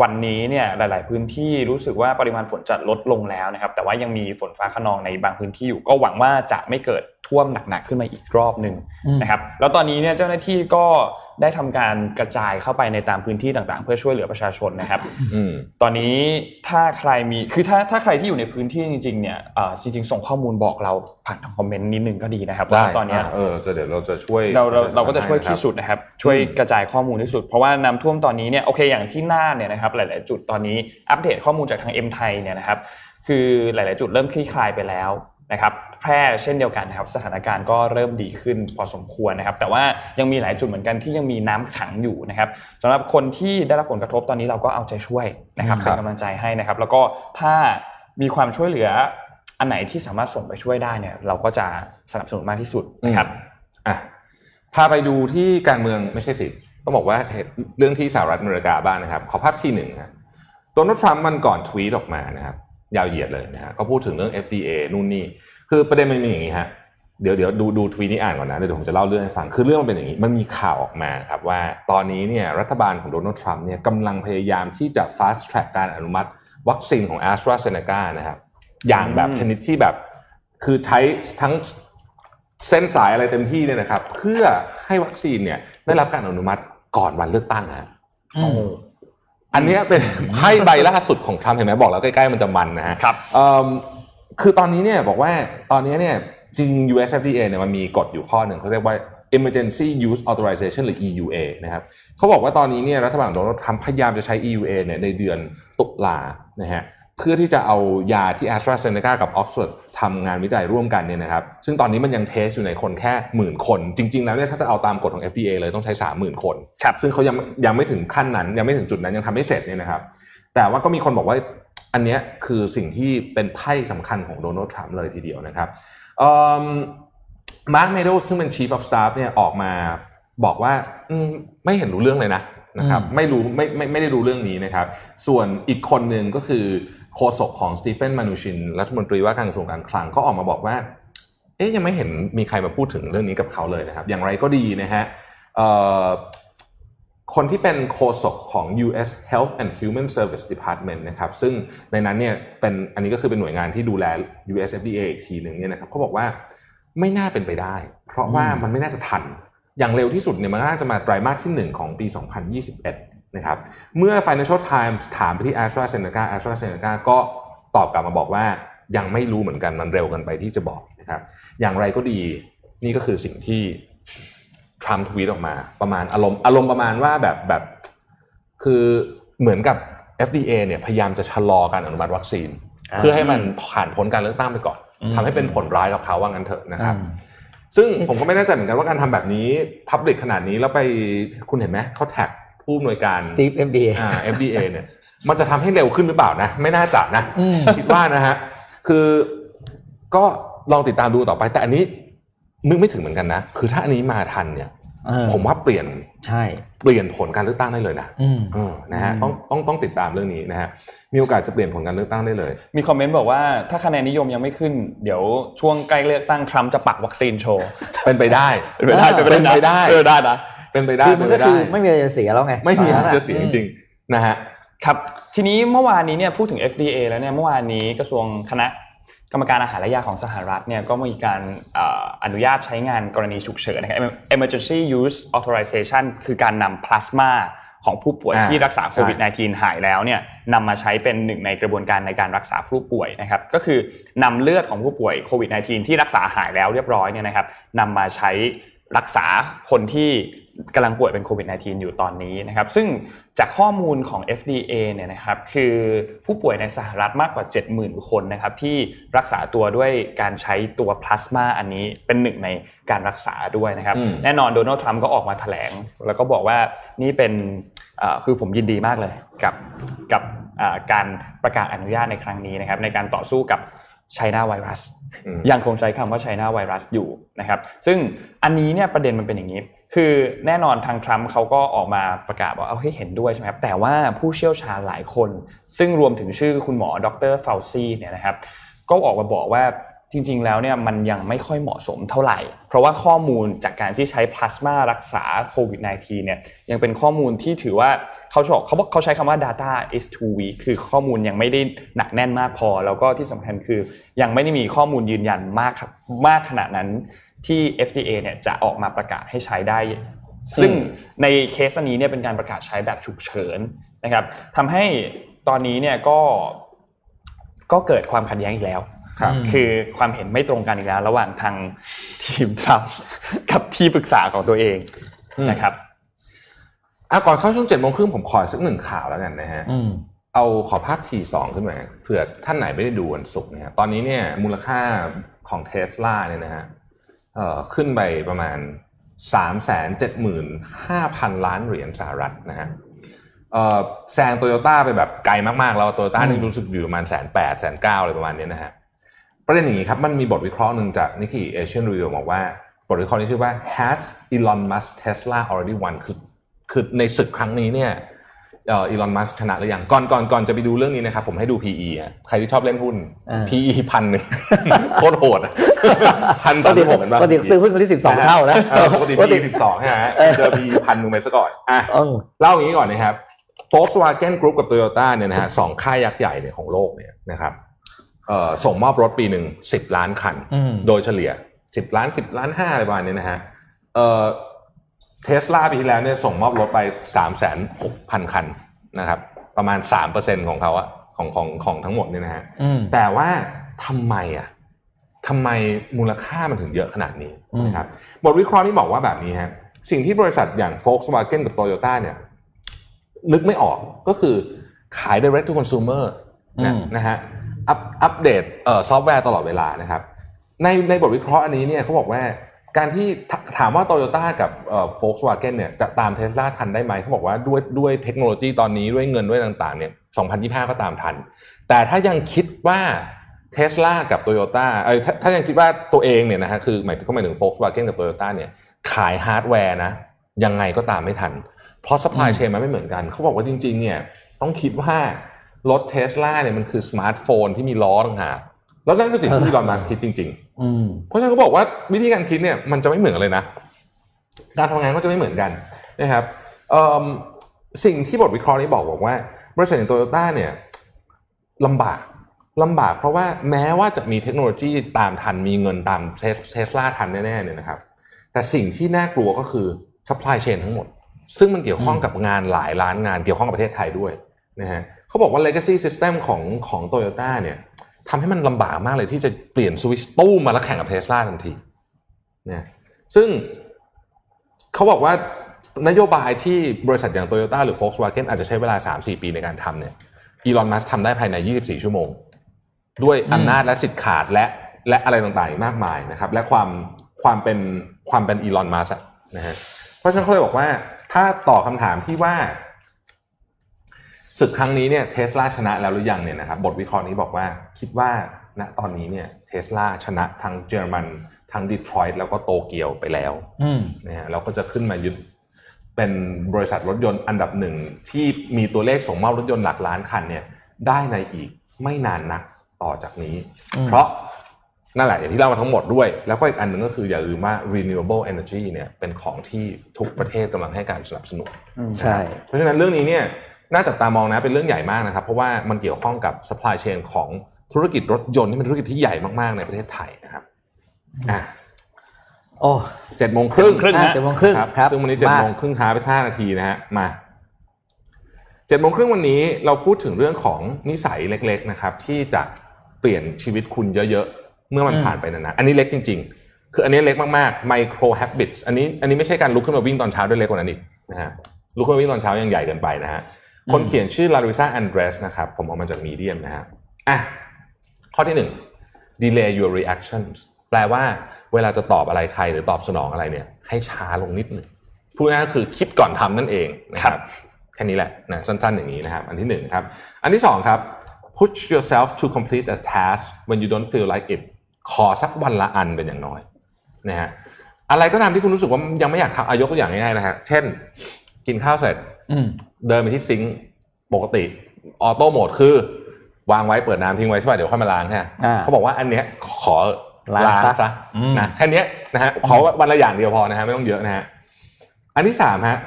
วันนี้เนี่ยหลาย ๆ พื้นที่รู้สึกว่าปริมาณฝนจะลดลงแล้วนะครับ แต่ว่ายังมีฝนฟ้าขนองในบางพื้นที่อยู่ ก็หวังว่าจะไม่เกิดท่วมหนัก ๆ ขึ้นมาอีกรอบหนึ่งนะครับ แล้วตอนนี้เนี่ยเจ้าหน้าที่ก็ ได้ทำการกระจายเข้าไปในตามพื้นที่ต่างๆ เพื่อช่วยเหลือประชาชนนะครับอืมตอนนี้ถ้าใครมีคือถ้าถ้าใครที่อยู่ในพื้นที่จริงๆเนี่ยเอ่อจริงๆ ส่งข้อมูลบอกเราผ่านทางคอมเมนต์นิดนึงก็ดีนะครับได้ว่าตอนเนี้ยะเออเราจะเดี๋ยวเราจะช่วยเราเราปะชเราก็จะช่วยให้นครับที่สุดนะครับ ช่วยกระจายข้อมูลที่สุด เพราะว่าน้ำท่วมตอนนี้เนี่ยโอเคอย่างที่น่านเนี่ยนะครับหลาย ๆ จุดตอนนี้อัปเดตข้อมูลจากทางเอ็มไทยเนี่ยนะครับคือหลาย ๆ จุดเริ่มคลี่คลายไปแล้วนะครับแพร่เช่นเดียวกันนะครับสถานการณ์ก็เริ่มดีขึ้นพอสมควรนะครับแต่ว่ายังมีหลายจุดเหมือนกันที่ยังมีน้ำขังอยู่นะครับสำหรับคนที่ได้รับผลกระทบตอนนี้เราก็เอาใจช่วยนะครับครัเป็บนกำลังใจให้นะครับ แล้วก็ถ้ามีความช่วยเหลืออันไหนที่สามารถส่งไปช่วยได้เนี่ยเราก็จะสนับสนุนมากที่สุดนะครับอะพาไปดูที่การเมืองไม่ใช่สิต้องบอกว่าเหตุเรื่องที่สหรัฐอเมริกาบ้างนะครับ ขอภาพที่หนึ่งนะโดนัลด์ทรัมป์มันก่อนทวีตออกมานะครับยาวเหยียดเลยนะฮะก็พูดถึงเรื่อง FDA นู่นนี่ คือประเด็นมันมีอย่างนี้ฮะเดี๋ยวเดี๋ยวดูดูทวีตนี้อ่านก่อนนะเดี๋ยวผมจะเล่าเรื่องให้ฟังคือเรื่องมันเป็นอย่างนี้ มันมีข่าวออกมาครับว่าตอนนี้เนี่ยรัฐบาลของโดนัลด์ทรัมป์เนี่ยกำลังพยายามที่จะ fast track การอนุมัติ วัคซีนของ a s t r a z เซ e c a นะครับอย่างแบบอืมชนิดที่แบบคือใช้ทั้งเส้นสายอะไรเต็มที่เนี่ยนะครับ เพื่อให้วัคซีนเนี่ยได้รับการอนุมัติก่อนวันเลือกตั้งฮะอืมอันเนี้ยเป็นไพ่ใบล่าสุดของทรัมป์เห็นไหมบอกแล้วใกล้ๆมันจะมันนะฮะครับเอิ่ม คือตอนนี้เนี่ยบอกว่าตอนนี้เนี่ยจริง US FDA เนี่ยมันมีกฎอยู่ข้อหนึ่งเขาเรียกว่า Emergency Use Authorization หรือ EUA นะครับเขาบอกว่าตอนนี้เนี่ยรัฐบาลโดนัลด์ทรัมป์พยายามจะใช้ EUA เนี่ยในเดือนตุลานะฮะเพื่อที่จะเอายาที่ AstraZeneca กับ Oxford ทำงานวิจัยร่วมกันเนี่ยนะครับ ซึ่งตอนนี้มันยังเทสอยู่ในคนแค่หมื่นคน จริง ๆ แล้วเนี่ยถ้าจะเอาตามกฎของ FDA เลยต้องใช้ 30,000 คนครับซึ่งเขายังยังไม่ถึงขั้นนั้น ยังไม่ถึงจุดนั้นยังทำไม่เสร็จเนี่ยนะครับ แต่ว่าก็มีคนบอกว่า อันเนี้ยคือสิ่งที่เป็นไพ่สำคัญของโดนัลด์ทรัมป์เลยทีเดียวนะครับมาร์คเมโดสซึ่งเป็น Chief of Staff เนี่ยออกมาบอกว่าอืมไม่เห็นรู้เรื่องเลยนะนะครับอืมไม่รู้ไม่ไม่ไม่ได้รู้เรื่องนี้นะครับ ส่วนอีกคนหนึ่งก็คือโฆษกของสตีเฟนมานูชินรัฐมนตรีว่าการกระทรวงการคลังก็ออกมาบอกว่า เอ๊ยยังไม่เห็นมีใครมาพูดถึงเรื่องนี้กับเขาเลยนะครับ อย่างไรก็ดีนะฮะเอ่อ คนที่เป็นโฆษกของ U.S. Health and Human Service Department นะครับ ซึ่งในนั้นเนี่ยเป็นอันนี้ก็คือเป็นหน่วยงานที่ดูแล U.S. FDA อีกทีหนึ่งเนี่ยนะครับเขาบอกว่าไม่น่าเป็นไปได้ เพราะว่ามันไม่น่าจะทัน อย่างเร็วที่สุดเนี่ยมันน่าจะมาไตรมาสที่ 1 ของปี 2021 นะครับ เมื่อ Financial Times ถามไปที่ AstraZeneca AstraZeneca ก็ตอบกลับมาบอกว่ายังไม่รู้เหมือนกันมันเร็วกันไปที่จะบอกนะครับ อย่างไรก็ดีนี่ก็คือสิ่งที่ ทรัมป์ทวีตออกมา ประมาณอารมณ์อารมณ์ประมาณว่าแบบแบบคือเหมือนกับ FDA เนี่ยพยายามจะชะลอการอนุมัติวัคซีนอ่าเพื่อให้มันผ่านพ้นการเลือกตั้งไปก่อนอืมทำให้เป็นผลร้ายกับเขาว่างั้นเถอะนะครับอืมซึ่งผมก็ไม่แน่ใจเหมือนกันว่าการทำแบบนี้ public ขนาดนี้แล้วไปคุณเห็นไหมเขา attack ผู้อำนวยการสตีฟ FD อ่า FDA เนี่ยมันจะทำให้เร็วขึ้นหรือเปล่านะ ไม่น่าจะนะอืมคิดว่านะฮะคือก็ลองติดตามดูต่อไปแต่อันนี้ นึกไม่ถึงเหมือนกันนะ คือถ้าอันนี้มาทันเนี่ยเออผมว่าเปลี่ยนใช่เปลี่ยนผลการเลือกตั้งได้เลยนะอืมเออนะฮะอืมต้องต้องต้องติดตามเรื่องนี้นะฮะมีโอกาสจะเปลี่ยนผลการเลือกตั้งได้เลย มีคอมเมนต์บอกว่าถ้าคะแนนนิยมยังไม่ขึ้น เดี๋ยวช่วงใกล้เลือกตั้งทรัมป์จะปักวัคซีนโชว์เป็นไปได้เป็นไปได้เป็นไปได้เออได้นะเป็นไปได้คือมันเป็ก็นไปคือได้ไม่มีอะไรจะเสียแล้วไงไม่มีตอนนั้นจะเสียจริงๆนะฮะครับทีนี้เมื่อวานนี้เนี่ยพูดถึง FDA แล้วเนี่ยเมื่อวานนี้กระทรวงคณะ กรรมการอาหารและยาของสหรัฐเนี่ยก็มีการเอ่ออนุญาตใช้งานกรณีฉุกเฉินนะครับ Emergency Use Authorization คือการนำพลาสมาของผู้ป่วยอ่าที่รักษาโควิดใช่ -19 หายแล้วเนี่ยนำมาใช้เป็นหนึ่งในกระบวนการในการรักษาผู้ป่วยนะครับ ก็คือนำเลือดของผู้ป่วยโควิด -19 ที่รักษาหายแล้วเรียบร้อยเนี่ยนะครับนำมาใช้รักษาคนที่ กำลังป่วยเป็นโควิด -19 อยู่ตอนนี้นะครับซึ่งจากข้อมูลของ FDA เนี่ยนะครับคือผู้ป่วยในสหรัฐมากกว่า 70,000 คนนะครับที่รักษาตัวด้วยการใช้ตัวพลาสมาอันนี้เป็นหนึ่งในการรักษาด้วยนะครับอืมแน่นอนโดนัลด์ทรัมป์ก็ออกมาแถลง แล้วก็บอกว่านี่เป็นเอ่อคือผมยินดีมากเลยกับกับเอ่อการประกาศอนุญาตในครั้งนี้นะครับในการต่อสู้กับไชน่าไวรัสอืมยังคงใช้คำว่าไชน่าไวรัสอยู่นะครับซึ่งอันนี้เนี่ยประเด็นมันเป็นอย่างนี้ คือแน่นอนทางทรัมป์เขาก็ออกมาประกาศว่าเอาให้เห็นด้วยใช่ไหมครับแต่ว่าผู้เชี่ยวชาญหลายคน ซึ่งรวมถึงชื่อคุณหมอดรเฟาวซีเนี่ยนะครับ ก็ออกมาบอกว่าจริง ๆ แล้วเนี่ยมันยังไม่ค่อยเหมาะสมเท่าไหร่ เพราะว่าข้อมูลจากการที่ใช้พลาสมารักษาโควิด -19 เนี่ยยังเป็นข้อมูลที่ถือว่าเขาบอกเขาบอกเขาใช้คำว่า data is too weak คือข้อมูลยังไม่ได้หนักแน่นมากพอ แล้วก็ที่สำคัญคือยังไม่ได้มีข้อมูลยืนยันมากครับมากขนาดนั้น ที่ FDA เนี่ยจะออกมาประกาศให้ใช้ได้ ซึ่งในเคสอันนี้เนี่ยเป็นการประกาศใช้แบบฉุกเฉินนะครับทำให้ตอนนี้เนี่ยก็ก็เกิดความขัดแย้งอีกแล้วครับคือความเห็นไม่ตรงกันอีกแล้ว ระหว่างทางทีมทรัมป์กับที่ปรึกษาของตัวเองอืมนะครับอะก่อนเข้าช่วงเจ็ดโมงครึ่งผมขออีกสักหนึ่งข่าวแล้วกันนะฮะอืมเอาขอภาพทีสองขึ้นมาเผื่อท่านไหนไม่ได้ดูวันศุกร์นะครับตอนนี้เนี่ยมูลค่าของเทสลาเนี่ยนะฮะเอ่อ ขึ้นไปประมาณสามแสนเจ็ดหมื่นห้าพันล้านเหรียญสหรัฐนะฮะแซงโตโยต้าไปแบบไกลมากๆ แล้วโตโยต้านี่รู้สึกอยู่ประมาณแสนแปดแสนเก้าอะไรประมาณนี้นะฮะประเด็นอย่างนี้ครับ มันมีบทวิเคราะห์หนึ่งจากนิกกี้เอเชียนรีวิวบอกว่า บทวิเคราะห์นี้ชื่อว่า has Elon Musk Tesla already won คือคือในศึกครั้งนี้เนี่ย อ่ออีลอนมัสชนะหรือยังก่อนก่อนก่อนจะไปดูเรื่องนี้นะครับผมให้ดู PE อะใครที่ชอบเล่นหุ้นอ่า PE พันหนึ่งโคตรโหดอะพันปกติผมเห็นป่ะปกติซื้อหุ้นคนที่สิบสองเท่านะเออปกติ PE สิบสองใช่ไหมเจอ PE พันหนึ่งไปซะก่อนอะเออเล่าอย่างนี้ก่อนนะครับ Volkswagen Group กับ Toyota เนี่ยนะฮะสองค่ายยักษ์ใหญ่เนี่ยของโลกเนี่ยนะครับเอ่อส่งมอบรถปีหนึ่งสิบล้านคันอืมโดยเฉลี่ยสิบล้านสิบล้านห้าอะไรประมาณนี้นะฮะ เอ่อเทสลาปีที่แล้วเนี่ยส่งมอบรถไปสามแสนหกพันคันนะครับ ประมาณสามเปอร์เซ็นของเขาอะของของของทั้งหมดเนี่ยนะฮะอืมแต่ว่าทำไมอะทำไมมูลค่ามันถึงเยอะขนาดนี้อืมนะครับบทวิเคราะห์นี่บอกว่าแบบนี้ฮะสิ่งที่บริษัทอย่าง Volkswagen กับ Toyota เนี่ยนึกไม่ออกก็คือขาย direct to consumer นะอืมนะฮะอัปอัปเดตเอ่อซอฟต์แวร์ตลอดเวลานะครับ ในในบทวิเคราะห์อันนี้เนี่ยเขาบอกว่า การที่ถามว่า Toyota กับเอ่อ Volkswagen เนี่ยจะตาม Tesla ทันได้ไหมเขาบอกว่าด้วยด้วยเทคโนโลยีตอนนี้ด้วยเงินด้วยต่างๆเนี่ย2025 ก็ตามทัน แต่ถ้ายังคิดว่า Tesla กับ Toyota เอ้ถ้ายังคิดว่าตัวเองเนี่ยนะฮะคือหมายถึงก็หมายถึง Volkswagen กับ Toyota เนี่ยขายฮาร์ดแวร์นะยังไงก็ตามไม่ทัน เพราะ supply chain มันไม่เหมือนกัน เขาบอกว่าจริงๆเนี่ยต้องคิดว่ารถเทสลาเนี่ยมันคือสมาร์ทโฟนที่มีล้อต่างหากแล้วนั่นคือสิ่งที่ Elon Muskิดจริง ๆ เพราะฉะนั้นเขาบอกว่าวิธีการคิดเนี่ยมันจะไม่เหมือนเลยนะ การทำงานก็จะไม่เหมือนกันนะครับสิ่งที่บทวิเคราะห์นี้บอกบอกว่า บริษัทอย่างโตโยต้าเนี่ยลำบากลำบากเพราะว่าแม้ว่าจะมีเทคโนโลยีตามทันมีเงินตามเทสลาทันแน่ๆเนี่ยนะครับ แต่สิ่งที่น่ากลัวก็คือ supply chain ทั้งหมด ซึ่งมันเกี่ยวข้องกับงานหลายล้านงานเกี่ยวข้องกับประเทศไทยด้วยนะฮะเขาบอกว่า legacy system ของของโตโยต้าเนี่ย ทำให้มันลำบากมากเลยที่จะเปลี่ยนสวิตช์ตู้มมาแล้วแข่งกับเทสลาทันทีนะซึ่งเขาบอกว่านโยบายที่บริษัทอย่าง Toyota หรือ Volkswagen อาจจะใช้เวลา 3-4 ปีในการทำเนี่ยอีลอนมัสทำได้ภายใน 24 ชั่วโมง ด้วยอำนาจและสิทธิ์ขาดและและอะไรต่างๆอีกมากมายนะครับ และความความเป็นความเป็นอีลอนมัสนะฮะเพราะฉะนั้นเขาเลยบอกว่า ถ้าตอบคำถามที่ว่า ศึกครั้งนี้เนี่ยเทสลาชนะแล้วหรือยังเนี่ยนะครับบทวิเคราะห์นี้บอกว่าคิดว่าณตอนนี้เนี่ยเทสลาชนะทั้งเยอรมันทั้งดีทรอยต์แล้วก็โตเกียวไปแล้วอืมนะฮะเราก็จะขึ้นมายึดเป็นบริษัทรถยนต์อันดับหนึ่งที่มีตัวเลขส่งมอบรถยนต์หลักล้านคันเนี่ยได้ในอีกไม่นานนักต่อจากนี้อืมเพราะนั่นแหละอย่างที่เล่ามาทั้งหมดด้วย แล้วก็อีกอันหนึ่งก็คืออย่าลืมว่า renewable energy เนี่ยเป็นของที่ทุกประเทศกำลังให้การสนับสนุนใช่เพราะฉะนั้นเรื่องนี้เนี่ย น่าจับตามองนะเป็นเรื่องใหญ่มากนะครับ เพราะว่ามันเกี่ยวข้องกับ supply chain ของธุรกิจรถยนต์ที่เป็นธุรกิจที่ใหญ่มากๆในประเทศไทยนะครับอะโอ้เจ็ดโมงครึ่งครึ่งอะฮะเจ็ดโมงครึ่งครับครับซึ่งวันนี้เจ็ดมาโมงครึ่งท้าไปห้านาทีนะฮะมาเจ็ดโมงครึ่งวันนี้เราพูดถึงเรื่องของนิสัยเล็ก ๆนะครับ ที่จะเปลี่ยนชีวิตคุณเยอะๆ เมื่อมันผ่านไปนานๆอันนี้เล็กจริง ๆ คืออันนี้เล็กมากๆ micro habits อันนี้อันนี้ไม่ใช่การลุกขึ้นมาวิ่งตอนเช้าด้วยเล็กกว่านั้นอีกนะฮะลุกขึ้นมาวิ่งตอนเช้ายังใหญ่เกินไปนะฮะ คนเขียนชื่อลาริซาแอนเดรสนะครับ ผมเอามาจากมีเดียมนะฮะอะข้อที่หนึ่ง delay your reactions แปลว่าเวลาจะตอบอะไรใครหรือตอบสนองอะไรเนี่ย ให้ช้าลงนิดหนึ่งพูดง่ายๆก็คือคิดก่อนทำนั่นเองนะครับแค่นี้แหละนะสั้นๆอย่างนี้นะครับ อันที่หนึ่งครับ อันที่สองครับ push yourself to complete a task when you don't feel like it ขอสักวันละอันเป็นอย่างน้อยนะฮะอะไรก็ตามที่คุณรู้สึกว่ายังไม่อยากทำอายกตัวอย่างง่ายๆนะฮะเช่น กินข้าวเสร็จอืม เดินไปที่ซิงค์ปกติออโต้โหมดคือ วางไว้เปิดน้ำทิ้งไว้ใช่ป่ะเดี๋ยวค่อยมาล้างฮะอ่าเขาบอกว่าอันเนี้ยขอล้างล้างซะซะอืมนะแค่เนี้ยนะฮะขอวันละอย่างเดียวพอนะฮะไม่ต้องเยอะนะฮะอันที่สามฮะ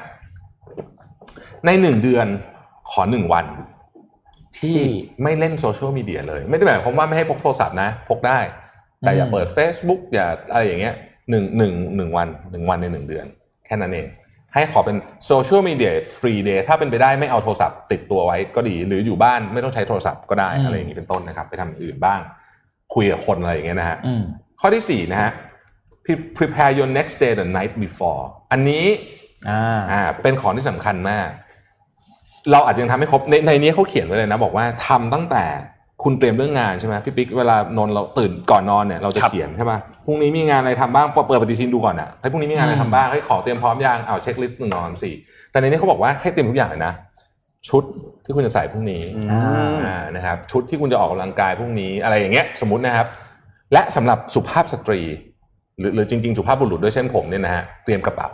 ในหนึ่งเดือนขอหนึ่งวัน ที่ไม่เล่นโซเชียลมีเดียเลย ไม่ได้หมายความว่าไม่ให้พกโทรศัพท์นะ พกได้ แต่อย่าเปิด Facebook อย่าอะไรอย่างเงี้ยหนึ่งหนึ่งหนึ่งวันหนึ่งวันในหนึ่งเดือน แค่นั้นเอง ให้ขอเป็น social media free day ถ้าเป็นไปได้ไม่เอาโทรศัพท์ติดตัวไว้ก็ดี หรืออยู่บ้านไม่ต้องใช้โทรศัพท์ก็ได้อืมอะไรอย่างนี้เป็นต้นนะครับ ไปทำอย่างอื่นบ้าง คุยกับคนอะไรอย่างเงี้ยนะฮะอืมข้อที่สี่นะฮะ Pre- prepare your next day the night before อันนี้อ่าอ่าเป็นของที่สำคัญมาก เราอาจจะยังทำไม่ครบในในนี้เขาเขียนไว้เลยนะ บอกว่าทำตั้งแต่ คุณเตรียมเรื่องงานใช่ไหมพี่ปิ๊กเวลานอนเราตื่นก่อนนอนเนี่ยเราจะครับเขียนใช่ป่ะพรุ่งนี้มีงานอะไรทำบ้างเปิดปฏิทินดูก่อนอะให้ยพรุ่งนี้มีงานอะไรทำบ้างให้ขอเตรียมพร้อมยังเอาเช็คลิสต์หนึ่งสองสามสี่แต่ในนี้เขาบอกว่าให้เตรียมทุกอย่างเลยนะชุดที่คุณจะใส่พรุ่งนี้อ่าอ่านะครับชุดที่คุณจะออกกำลังกายพรุ่งนี้อะไรอย่างเงี้ยสมมตินะครับ และสำหรับสุภาพสตรีหรือหรือจริง ๆ สุภาพบุรุษด้วยเช่นผมเนี่ยนะฮะเตรียมกระเป๋า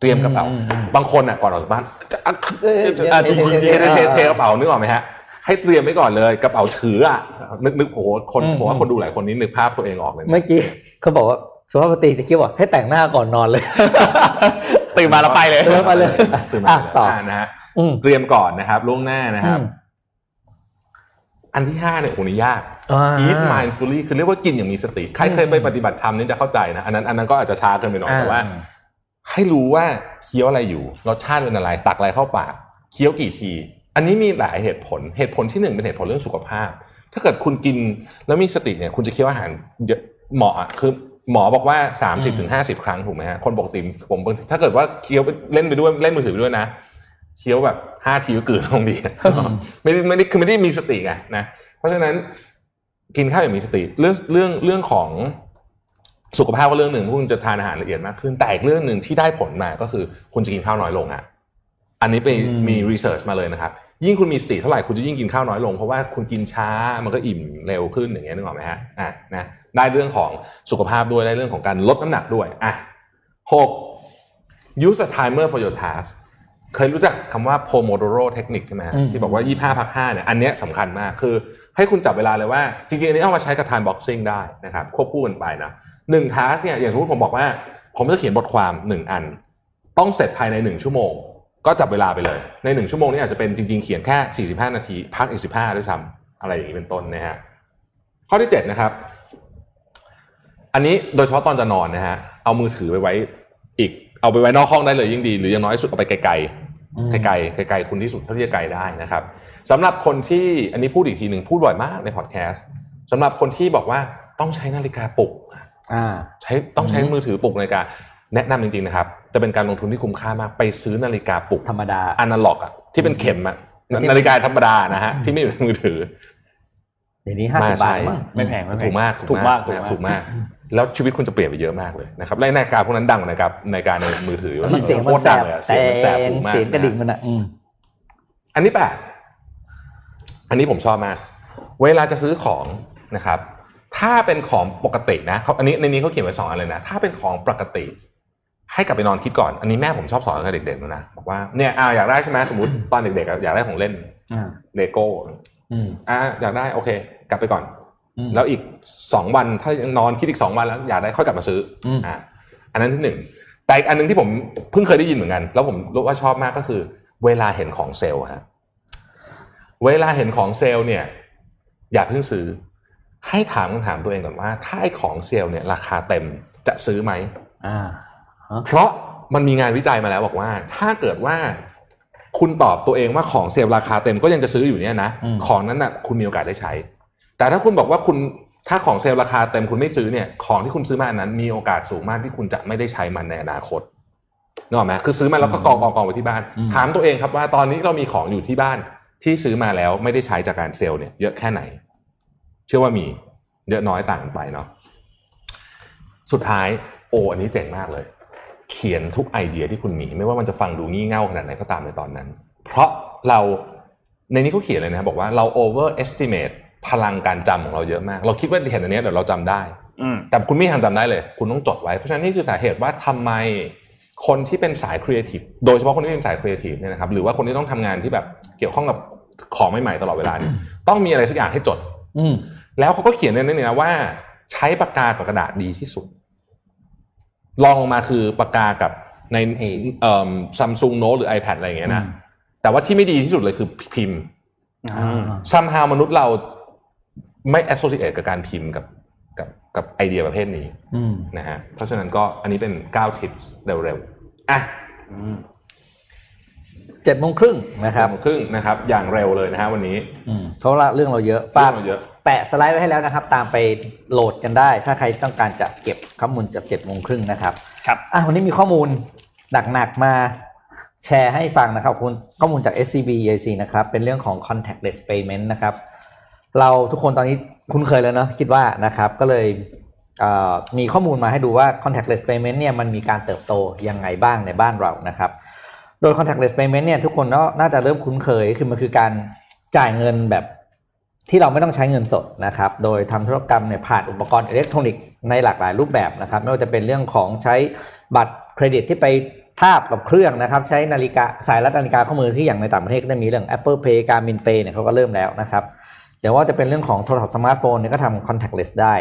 เตรียมกระเป๋าอืมอืมบางคนอะก่อนออกจากบ้านจะอะเอ้ยจะอะเดี๋ยวเทเดี๋ยวเทเดี๋ยวเทเทกระเป๋านึกออกไหมฮะ ให้เตรียมไว้ก่อนเลยกระเป๋าถืออะนึกนึกโหคนอืมผมว่าคนดูหลายคนนี้นึกภาพตัวเองออกเลยนะเมื่อกี้เขาบอกว่าสุภาพสตรีจะคิดว่าให้แต่งหน้าก่อนนอนเลย ตื่นมาแล้วไปเลยตื่นมาเลยตื่นอะมาต่ออ่านะฮะอืมเตรียมก่อนนะครับล่วงหน้านะครับอืมอันที่ห้าเนี่ยโหนี่ยากอ่า eat mindfully คือเรียกว่ากินอย่างมีสติ ใครเคยไปปฏิบัติธรรมเนี่ยจะเข้าใจนะ อันนั้นอันนั้นก็อาจจะช้าเกินไปหน่อยอ่าแต่ว่า ให้รู้ว่าเคี้ยวอะไรอยู่รสชาติเป็นอะไรตักอะไรเข้าปากเคี้ยวกี่ที อันนี้มีหลายเหตุผล เหตุผลที่หนึ่งเป็นเหตุผลเรื่องสุขภาพ ถ้าเกิดคุณกินแล้วมีสติเนี่ย คุณจะเคี้ยวอาหารเยอะเหมาะอะคือหมอบอกว่า 30ถึง50ครั้งถูกไหมฮะ คนปกติผมบางทีถ้าเกิดว่าเคี้ยวไปเล่นไปด้วยเล่นมือถือไปด้วยนะเคี้ยวแบบห้าทีก็กลืนลงดีไม่ได้ไม่ได้คือไม่ได้มีสติไงนะ เพราะฉะนั้นกินข้าวอย่างมีสติ เรื่องเรื่องเรื่องของสุขภาพก็เรื่องหนึ่งพวกคุณจะทานอาหารละเอียดมากขึ้น แต่อีกเรื่องหนึ่งที่ได้ผลมาก็คือคุณจะกินข้าวน้อยลงอะ อันนี้ไปอืมมีรีเสิร์ชมาเลยนะครับ ยิ่งคุณมีสติเท่าไหร่คุณจะยิ่งกินข้าวน้อยลง เพราะว่าคุณกินช้ามันก็อิ่มเร็วขึ้นอย่างเงี้ยนึกออกไหมฮะอะนะได้เรื่องของสุขภาพด้วยได้เรื่องของการลดน้ำหนักด้วยอะหก use a timer for your task เคยรู้จักคำว่า Pomodoro Technique ใช่ไหมฮะอืมที่บอกว่า 25 พัก 5 เนี่ย อันเนี้ยสำคัญมาก คือให้คุณจับเวลาเลยว่า จริงๆ อันนี้เอามาใช้กับ time boxing ได้นะครับ ควบคู่กันไปนะหนึ่ง task เนี่ย อย่างสมมติผมบอกว่า ผมจะเขียนบทความหนึ่งอัน ต้องเสร็จภายในหนึ่งชั่วโมง ก็จับเวลาไปเลย ในหนึ่งชั่วโมงนี้อาจจะเป็นจริงๆ เขียนแค่ 45 นาที พักอีก 15 ด้วยซ้ำอะไรอย่างนี้เป็นต้นนะฮะข้อที่ 7 นะครับ อันนี้โดยเฉพาะตอนจะนอนนะฮะเอามือถือไปไว้อีกเอาไปไว้นอกห้องได้เลยยิ่งดี หรืออย่างน้อยสุดเอาไปไกลๆไกลๆไกลๆคุณที่สุดเท่าที่จะไกลได้นะครับสำหรับคนที่อันนี้พูดอีกทีหนึ่งพูดบ่อยมากในพอดแคสต์สำหรับคนที่บอกว่าต้องใช้นาฬิกาปลุกอ่าใช้ต้องใช้มือถือปลุกนาฬิกาแนะนำจริงๆนะครับ จะเป็นการลงทุนที่คุ้มค่ามาก ไปซื้อนาฬิกาปลุกธรรมดาอนาล็อกอะที่เป็นเข็มอะที่นาฬิกาธรรมดานะฮะที่ไม่อยู่ในมือถือเดี๋ยวนี้ห้าสิบมาบาทใช้มั้งไม่แพงไม่แพงถูกมากถูกมากนะถูกมากถูกมากแล้วชีวิตคุณจะเปลี่ยนไปเยอะมากเลยนะครับและนาฬิกาพวกนั้นดังกว่านาฬิกานาฬิกาในมือถืออยู่มันเสียงโคมันตรแสดังบเลยอะแต่เสียงมันแสบหูมากเสียงกระดิ่งนมันอะอืมอันนี้แปดอันนี้ผมชอบมาก เวลาจะซื้อของนะครับ ถ้าเป็นของปกตินะเขาอันนี้ในนี้เขาเขียนไว้สองอันเลยนะ ถ้าเป็นของปกติ ให้กลับไปนอนคิดก่อน อันนี้แม่ผมชอบสอนกับเด็กๆนะบอกว่าเนี่ยอ้าวอยากได้ใช่ไหมสมมติตอนเด็กๆอะอยากได้ของเล่นอ่าเลโก้อืมอะอยากได้โอเค กลับไปก่อนอืมแล้วอีกสองวันถ้ายังนอนคิดอีกสองวันแล้วอยากได้ค่อยกลับมาซื้ออมอ่าอันนั้นที่หนึ่งแต่อีกอันหนึงที่ผมเพิ่งเคยได้ยินเหมือนกัน แล้วผมรู้ว่าชอบมากก็คือ เวลาเห็นของเซลล์ฮะเวลาเห็นของเซลล์เนี่ย อย่าเพิ่งซื้อ ให้ถามคำถามตัวเองก่อนว่า ถ้าไอ้ของเซลล์เนี่ย ราคาเต็มจะซื้อไหมอ่า เพราะมันมีงานวิจัยมาแล้วบอกว่า ถ้าเกิดว่าคุณตอบตัวเองว่าของเซลล์ราคาเต็มก็ยังจะซื้ออยู่เนี่ยนะอืมของนั้นน่ะคุณมีโอกาสได้ใช้ แต่ถ้าคุณบอกว่าคุณถ้าของเซลล์ราคาเต็มคุณไม่ซื้อเนี่ยของที่คุณซื้อมาอันนั้น มีโอกาสสูงมากที่คุณจะไม่ได้ใช้มันในอนาคตนึกออกไหมคือซื้อมาแล้วก็กองกองกองไว้ที่บ้าน ถามตัวเองครับว่าตอนนี้เรามีของอยู่ที่บ้านที่ซื้อมาแล้วไม่ได้ใช้จากการเซลล์เนี่ยเยอะแค่ไหน เชื่อว่ามีเยอะน้อยต่างกันไปเนาะสุดท้ายโอ้อันนี้เจ๋งมากเลย เขียนทุกไอเดียที่คุณมี ไม่ว่ามันจะฟังดูงี่เง่าขนาดไหนก็ตามในตอนนั้น เพราะเราในนี้เขาเขียนเลยนะครับบอกว่าเรา overestimate พลังการจำของเราเยอะมาก เราคิดว่าเห็นอันเนี้ยเดี๋ยวเราจำได้อืมแต่คุณไม่มีทางจำได้เลย คุณต้องจดไว้ เพราะฉะนั้นนี่คือสาเหตุว่าทำไมคนที่เป็นสายครีเอทีฟโดยเฉพาะคนที่เป็นสายครีเอทีฟเนี่ยนะครับหรือว่าคนที่ต้องทำงานที่แบบเกี่ยวข้องกับของใหม่ๆตลอดเวลาเนี่ยต้องมีอะไรสักอย่างให้จด อืมแล้วเขาก็เขียนในนี้นะว่า ใช้ปากกากับกระดาษดีที่สุด รองลงมาคือปากกากับในเอ่อซัมซุงโน้ตหรือ iPad อะไรอย่างเงี้ยนะอืมแต่ว่าที่ไม่ดีที่สุดเลยคือพิมพ์อ่าซัมฮาวมนุษย์เราไม่ associate กับการพิมพ์กับกับกับไอเดียประเภทนี้อืมนะฮะเพราะฉะนั้นก็อันนี้เป็น9 tips เร็วๆอะเจ็ดโมงครึ่งนะครับครึ่งนะครับ อย่างเร็วเลยนะฮะวันนี้อืมเพราะว่าเรื่องเราเยอะฝากเรื่องเราเยอะแปะสไลด์ไว้ให้แล้วนะครับ ตามไปโหลดกันได้ ถ้าใครต้องการจะเก็บข้อมูลจากเจ็ดโมงครึ่งนะครับ ครับอะวันนี้มีข้อมูลหนักๆมาแชร์ให้ฟังนะครับคุณข้อมูลจาก SCB EIC นะครับ เป็นเรื่องของ contactless payment นะครับ เราทุกคนตอนนี้คุ้นเคยแล้วเนอะคิดว่านะครับ ก็เลยเอ่อมีข้อมูลมาให้ดูว่า contactless payment เนี่ยมันมีการเติบโตยังไงบ้างในบ้านเรานะครับ โดย contactless payment เนี่ยทุกคนก็น่าจะเริ่มคุ้นเคย คือมันคือการจ่ายเงินแบบที่เราไม่ต้องใช้เงินสดนะครับ โดยทำธุรกรรมเนี่ยผ่านอุปกรณ์อิเล็กทรอนิกส์ในหลากหลายรูปแบบนะครับ ไม่ว่าจะเป็นเรื่องของใช้บัตรเครดิตที่ไปทาบกับเครื่องนะครับ ใช้นาฬิกาสายรัดนาฬิกาข้อมือที่อย่างในต่างประเทศก็จะมีเรื่อง Apple Pay การ m ิน Pay เนี่ยเขาก็เริ่มแล้วนะครับเดี๋ยวว่าจะเป็นเรื่องของโทรศัพท์สมาร์ทโฟนเนี่ยก็ทำ contactless ได้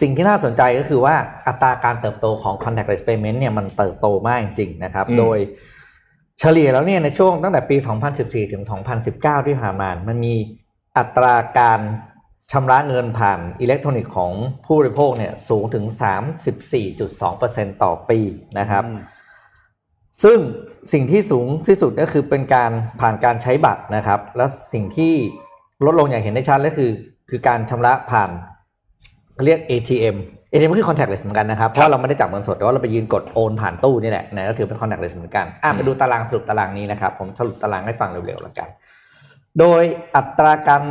สิ่งที่น่าสนใจก็คือว่าอัตราการเติบโตของ contactless payment เนี่ยมันเติบโตมากจริงๆนะครับอืมโดย เฉลี่ยแล้วเนี่ยในช่วงตั้งแต่ปี 2014 ถึง 2019 ที่ผ่านมา มันมีอัตราการชำระเงินผ่านอิเล็กทรอนิกส์ของผู้บริโภคเนี่ยสูงถึง 34.2%ต่อปีนะครับ ซึ่งสิ่งที่สูงที่สุดก็คือเป็นการผ่านการใช้บัตรนะครับ และสิ่งที่ลดลงอย่างเห็นได้ชัดก็คือ คือการชำระผ่านเขา เรียก ATM ATM ก็คือ contactless เหมือนกันนะครับ เพราะเราไม่ได้จับเงินสดแต่ว่าเราไปยืนกดโอนผ่านตู้นี่แหละนะก็ถือเป็น contactless เหมือนกันอะไปดูตารางสรุปตารางนี้นะครับ ผมสรุปตารางให้ฟังเร็วๆแล้วกัน โดยอัตราการ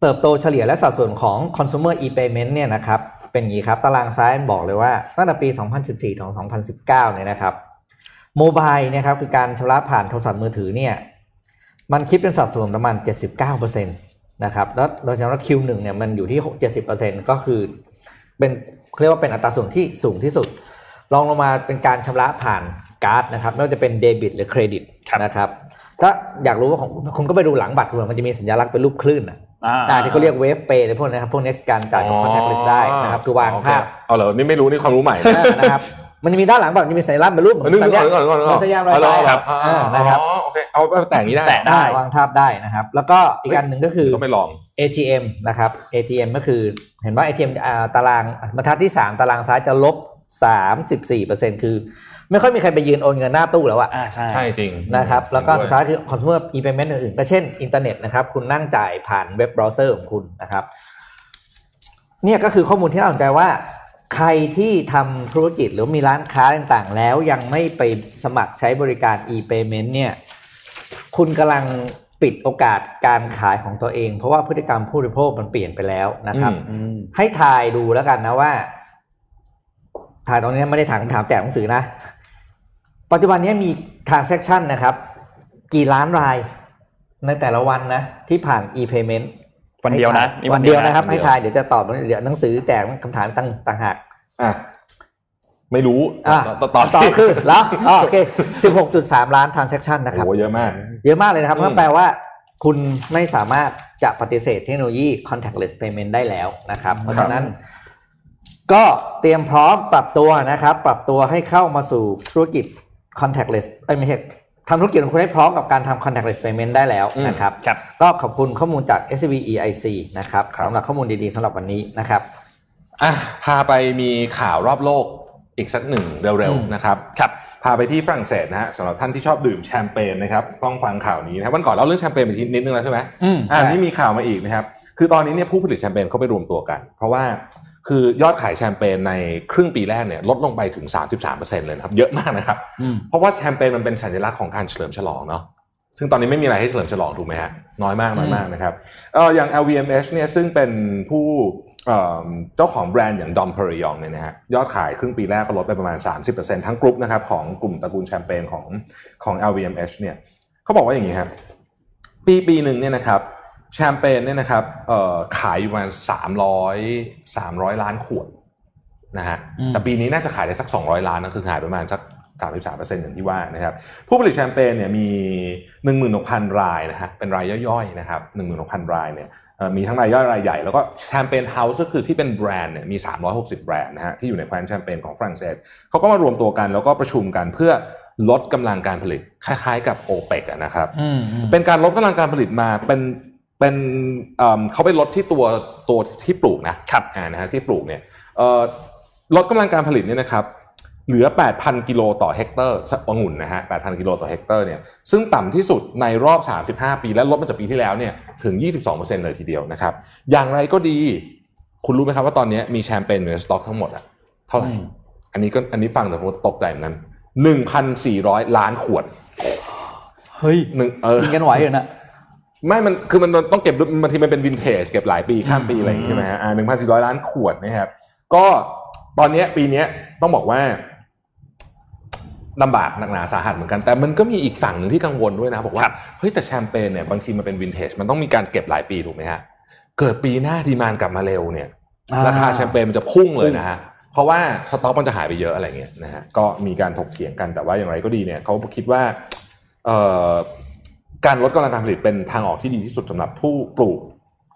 เติบโตเฉลี่ยและสัดส่วนของ consumer e-payment เนี่ยนะครับ เป็นอย่างนี้ครับ ตารางซ้ายบอกเลยว่าตั้งแต่ปี 2014 ถึง 2019 เนี่ยนะครับโมบายเนี่ยครับคือการชำระผ่านโทรศัพท์มือถือเนี่ยมันคิดเป็นสัดส่วนประมาณ 79%นะครับแล้วโดยเฉพาะ Q1 เนี่ยมันอยู่ที่ 70%ก็คือ เป็นเรียกว่าเป็นอัตราส่วนที่สูงที่สุดรองลงมาเป็นการชำระผ่านการ์ดนะครับไม่ว่าจะเป็นเดบิตหรือเครดิตครับนะครับถ้าอยากรู้ว่าของคุณก็ไปดูหลังบัตรคุณมันจะมีสัญลักษณ์เป็นรูปคลื่นอะอ่าอ่าที่เขาเรียกเวฟเปย์ในพวกนี้ครับพวกนี้คือการจ่ายกับ contactless ได้นะครับคือวางโอเคภาพเอาเหรอนี่ไม่รู้นี่ความรู้ใหม่นะอ่านะครับ มันจะมีด้านหลังบัตรมันจะมีสัญลักษณ์เป็นรูปเหมือนนึกสัญก่ญาอนณนึกก่อนนึกก่อนนึกก่อนสัญญาณไวอ๋อไฟครับอ่านะครับอ๋อโอเคเอาเอาแต่อย่างนี้ได้แตะได้อ่าวางภาพได้นะครับ แล้วก็อีกอันหนึ่งก็คือก็ไม่ลอง ATM นะครับ ATM ก็คือเห็นว่า ATM อ่าตารางบรรทัดที่ 3 ตารางซ้ายจะลบ 34%คือ ไม่ค่อยมีใครไปยืนโอนเงินหน้าตู้แล้วอะอ่าใช่ใช่จริงนะครับ แล้วก็เห็นสุดท้ายคือ consumer e-payment อื่นๆก็เช่นอินเทอร์เน็ตนะครับ คุณนั่งจ่ายผ่าน web browser ของคุณนะครับ เนี่ยก็คือข้อมูลที่น่าสนใจว่า ใครที่ทำธุรกิจหรือมีร้านค้าต่างๆ แล้วยังไม่ไปสมัครใช้บริการ e-payment เนี่ย คุณกำลังปิดโอกาสการขายของตัวเอง เพราะว่าพฤติกรรมผู้บริโภคมันเปลี่ยนไปแล้วนะครับอืมให้ทายดูแล้วกันนะว่าถ่ายตรงนี้ไม่ได้ถามคำถามแจกหนังสือนะ ปัจจุบันนี้มี transaction นะครับ กี่ล้านรายในแต่ละวันนะ ที่ผ่าน e-payment วันเดียวนะให้ทายวันเดียวนะครับ ให้ทายเดี๋ยวจะตอบเดี๋ยวหนังสือแจกคำถามตั้งต่างหากอะไม่รู้อะต่อต่อต่อสิคือแล้วอ๋อโอเค16.3ล้าน transaction นะครับโอ้เยอะมาก เยอะมากเลยนะครับอืมนั่นแปลว่าคุณไม่สามารถจะปฏิเสธเทคโนโลยี contactless payment ได้แล้วนะครับ เพราะฉะนั้น ก็เตรียมพร้อมปรับตัวนะครับ ปรับตัวให้เข้ามาสู่ธุรกิจ contactless เอ้ยไม่ใช่ ทำธุรกิจของคุณให้พร้อมกับการทำ contactless payment ได้แล้วนะครับครับก็ขอบคุณข้อมูลจาก SCB EIC นะครับครับสำหรับข้อมูลดีๆสำหรับวันนี้นะครับอะพาไปมีข่าวรอบโลกอีกสักหนึ่งเร็วอืมๆนะครับครับ พาไปที่ฝรั่งเศสนะฮะสำหรับท่านที่ชอบดื่มแชมเปญนะครับต้องฟังข่าวนี้นะครับวันก่อนเราเรื่องแชมเปญไปทีนิดนึงแล้วใช่ไหมอืมอ่าใช่นี่มีข่าวมาอีกนะครับ คือตอนนี้เนี่ยผู้ผลิตแชมเปญเขาไปรวมตัวกัน เพราะว่า คือยอดขายแชมเปญในครึ่งปีแรกเนี่ยลดลงไปถึง 33%เลยนะครับ เยอะมากนะครับอืมเพราะว่าแชมเปญมันเป็นสัญลักษณ์ของการเฉลิมฉลองเนาะซึ่งตอนนี้ไม่มีอะไรให้เฉลิมฉลองถูกไหมฮะน้อยมากน้อยมากนะครับเอออย่าง LVMH เนี่ยซึ่งเป็นผู้เอ่อเจ้าของแบรนด์อย่าง Dom Perignon เนี่ยนะฮะยอดขายครึ่งปีแรกก็ลดไปประมาณ 30%ทั้งกลุ่มนะครับของกลุ่มตระกูลแชมเปญของของ LVMH เนี่ยเขาบอกว่าอย่างนี้ครับปีปีหนึ่งเนี่ยนะครับ แชมเปญเนี่ยนะครับเอ่อขายอยู่ประมาณสามร้อยสามร้อยล้านขวดนะฮะอืมแต่ปีนี้น่าจะขายได้สักสองร้อยล้านนะคือขายประมาณสักสามสิบสามเปอร์เซ็นต์อย่างที่ว่านะครับผู้ผลิตแชมเปญเนี่ยมีหนึ่งหมื่นหกพันรายนะฮะเป็นรายย่อยๆนะครับหนึ่งหมื่นหกพันรายเนี่ยเอ่อมีทั้งรายย่อยรายใหญ่ แล้วก็แชมเปญเฮาส์ก็คือที่เป็นแบรนด์เนี่ยมีสามร้อยหกสิบแบรนด์นะฮะที่อยู่ในแคว้นแชมเปญของฝรั่งเศสเขาก็มารวมตัวกันแล้วก็ประชุมกันเพื่อลดกำลังการผลิตคล้ายๆ กับโอเปกนะครับอืมอืมเป็นการลดกำลังการผลิตมาเป็น เป็นเอิ่มเขาไปลดที่ตัวตัวที่ปลูกนะครับอ่านะฮะที่ปลูกเนี่ยเอ่อลดกำลังการผลิตเนี่ยนะครับเหลือ 8,000 กิโลต่อเฮกตาร์องุ่นนะฮะ 8,000 กิโลต่อเฮกตาร์เนี่ย ซึ่งต่ำที่สุดในรอบ 35 ปี และลดมาจากปีที่แล้วเนี่ย ถึง 22%เลยทีเดียวนะครับ อย่างไรก็ดี คุณรู้ไหมครับว่าตอนนี้มีแชมเปญอยู่ในสต็อกทั้งหมดอะเท่าไหร่อืมอันนี้ก็อันนี้ฟังแต่ผมตกใจเหมือนกัน 1,400 ล้านขวด เฮ้ยหนึ่งเออกินกันไหวอยู่นะ ไม่มันคือมันต้องเก็บบางทีมันเป็นวินเทจเก็บหลายปีข้ามปีอืมอะไรอย่างงี้ใช่ไหมฮะอ่าหนึ่งพันสี่ร้อยล้านขวดนะครับ ก็ตอนเนี้ยปีเนี้ยต้องบอกว่าลำบากหนักหนาสาหัสเหมือนกัน แต่มันก็มีอีกฝั่งหนึ่งที่กังวลด้วยนะ บอกว่าเฮ้ยแต่แชมเปญเนี่ยบางทีมันเป็นวินเทจมันต้องมีการเก็บหลายปีถูกไหมฮะเกิดปีหน้า demand กลับมาเร็วเนี่ยอ่าราคาแชมเปญมันจะพุ่งเลยนะฮะเพราะว่าสต็อกมันจะหายไปเยอะอะไรเงี้ยนะฮะก็มีการถกเถียงกันแต่ว่าอย่างไรก็ดีเนี่ยเขาคิดว่าเอ่อ การลดกำลังการผลิตเป็นทางออกที่ดีที่สุดสำหรับผู้ปลูก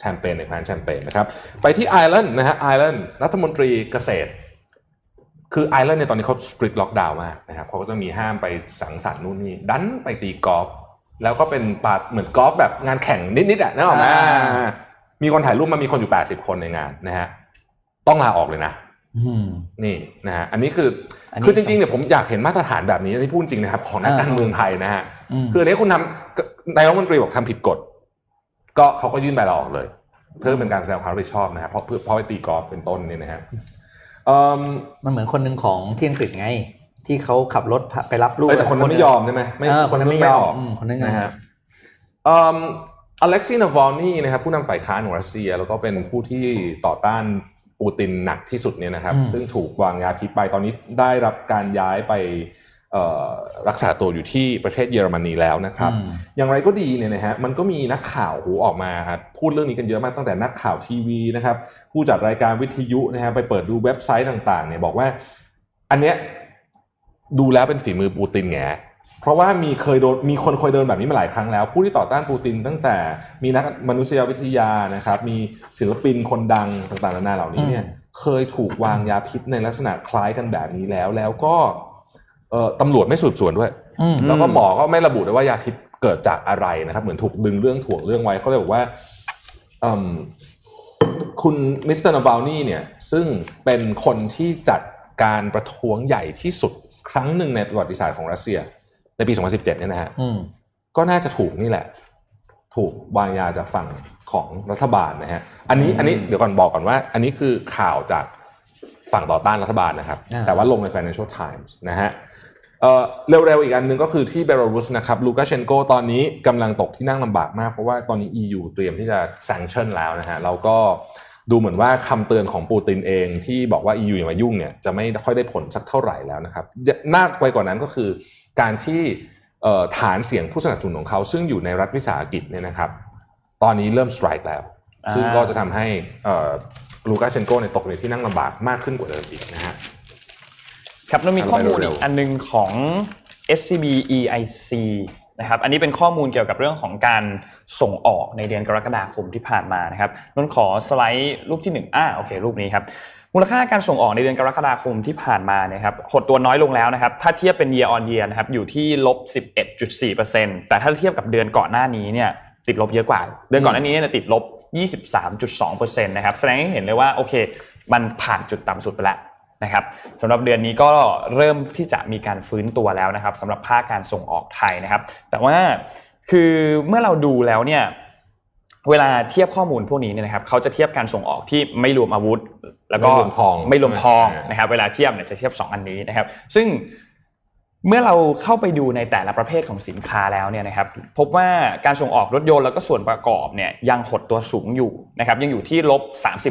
แชมเปญในแคว้นแชมเปญนะครับ ไปที่ไอร์แลนด์นะฮะไอร์แลนด์รัฐมนตรีเกษตร คือไอร์แลนด์เนี่ยตอนนี้เขา strict lockdown มากนะครับเขาก็จะมีห้ามไปสังสรรค์นู่นนี่ดันไปตีกอล์ฟแล้วก็เป็นปาเหมือนกอล์ฟแบบงานแข่งนิดๆอะนึกออกไหมอ่ามีคนถ่ายรูปมามีคนอยู่ 80 คนในงานนะฮะต้องลาออกเลยนะอืม นี่นะฮะอันนี้คืออนนี้คือจริงๆเนี่ยผมอยากเห็นมาตรฐานแบบนี้ที่พูดจริงนะครับของนักอ่าการเมืองไทยนะฮะอืมคืออันนี้คุณทำนายกรัฐมนตรีบอกทำผิดกฎ ก็เขาก็ยื่นใบลาออกเลย เพื่อเป็นการแสดงความรับผิดชอบนะฮะเพราะเพื่อเพราะไปตีกอล์ฟเป็นต้นเนี่ยนะฮะเอิ่มมันเหมือนคนหนึ่งของที่อังกฤษไง ที่เขาขับรถไปรับลูกเอ้ยแต่คนนั้นไม่ยอมใช่ไหมเออคนนั้นไม่ยอมอืมคนนั้นไม่ยอมนะฮะเอ่ออเล็กซีนาวอลนี่นะครับผู้นำฝ่ายค้านของรัสเซีย แล้วก็เป็นผู้ที่ต่อต้าน ปูตินหนักที่สุดเนี่ยนะครับ ซึ่งถูกวางยาพิษไปตอนนี้ได้รับการย้ายไปรักษาตัวอยู่ที่ประเทศเยอรมนีแล้วนะครับอืมอย่างไรก็ดีเนี่ยนะฮะมันก็มีนักข่าวหูออกมาพูดเรื่องนี้กันเยอะมากตั้งแต่นักข่าวทีวีนะครับ ผู้จัดรายการวิทยุนะฮะไปเปิดดูเว็บไซต์ต่างๆเนี่ยบอกว่า อันเนี้ยดูแล้วเป็นฝีมือปูตินแง เพราะว่ามีเคยโดนมีคนเคยเดินแบบนี้มาหลายครั้งแล้ว ผู้ที่ต่อต้านปูตินตั้งแต่มีนักมนุษยวิทยานะครับ มีศิลปินคนดังต่างๆนานาเหล่านี้เนี่ยเคยถูกวางยาพิษในลักษณะคล้ายกันแบบนี้แล้ว แล้วก็เอ่อตำรวจไม่สืบสวนด้วยอืมแล้วก็หมอก็ไม่ระบุด้วยว่ายาพิษเกิดจากอะไรนะครับ เหมือนถูกดึงเรื่องถ่วงเรื่องไว้เขาเลยบอกว่าอืมคุณมิสเตอร์นาวาลนีเนี่ยซึ่งเป็นคนที่จัดการประท้วงใหญ่ที่สุดครั้งหนึ่งในประวัติศาสตร์ของรัสเซีย ในปี 2017 เนี่ยนะฮะอืมก็น่าจะถูกนี่แหละ ถูกวางยาจากฝั่งของรัฐบาลนะฮะอันนี้อันนี้เดี๋ยวก่อนบอกก่อนว่า อันนี้คือข่าวจากฝั่งต่อต้านรัฐบาลนะครับอ่าแต่ว่าลงใน Financial Times นะฮะเอ่อเร็วๆอีกอันหนึ่งก็คือที่เบลารุสนะครับลูกาเชนโกตอนนี้กำลังตกที่นั่งลำบากมาก เพราะว่าตอนนี้ EU เตรียมที่จะ sanction แล้วนะฮะแล้วก็ดูเหมือนว่าคำเตือนของปูตินเองที่บอกว่า EU อย่ามายุ่งเนี่ยจะไม่ค่อยได้ผลสักเท่าไหร่แล้วนะครับน่ากไปกว่านั้นก็คือ การที่เอ่อฐานเสียงผู้สนับสนุนของเขา ซึ่งอยู่ในรัฐวิสาหกิจเนี่ยนะครับ ตอนนี้เริ่มสไตร์แล้ว ซึ่งก็จะทำให้ลูกาเชนโกในตกในที่นั่งลำบากมากขึ้นกว่าเดิมอีกนะฮะครับเรามีข้อมูลอีกอันนึงของ SCB EIC นะครับอันนี้เป็นข้อมูลเกี่ยวกับเรื่องของการส่งออกในเดือนกรกฎาคมที่ผ่านมานะครับนนขอสไลด์รูปที่1อ่าโอเค รูปนี้ครับ มูลค่าการส่งออกในเดือนกรกฎาคมที่ผ่านมานะครับหดตัวน้อยลงแล้วนะครับ ถ้าเทียบเป็น year on year นะครับอยู่ที่ลบ 11.4%แต่ถ้าเทียบกับเดือนก่อนหน้านี้เนี่ยติดลบเยอะกว่า เดือนก่อนหน้านี้เนี่ยติดลบ 23.2%นะครับแสดงให้เห็นเลยว่าโอเค มันผ่านจุดต่ำสุดไปแล้วนะครับสำหรับเดือนนี้ก็เริ่มที่จะมีการฟื้นตัวแล้วนะครับสำหรับภาคการส่งออกไทยนะครับ แต่ว่าคือเมื่อเราดูแล้วเนี่ย เวลาเทียบข้อมูลพวกนี้เนี่ยนะครับเขาจะเทียบการส่งออกที่ไม่รวมอาวุธ แล้วก็ไม่รวมทองไม่รวมทองนะครับ เวลาเทียบเนี่ยจะเทียบ 2 อันนี้นะครับ ซึ่งเมื่อเราเข้าไปดูในแต่ละประเภทของสินค้าแล้วเนี่ยนะครับ พบว่าการส่งออกรถยนต์แล้วก็ส่วนประกอบเนี่ยยังหดตัวสูงอยู่นะครับ ยังอยู่ที่ลบ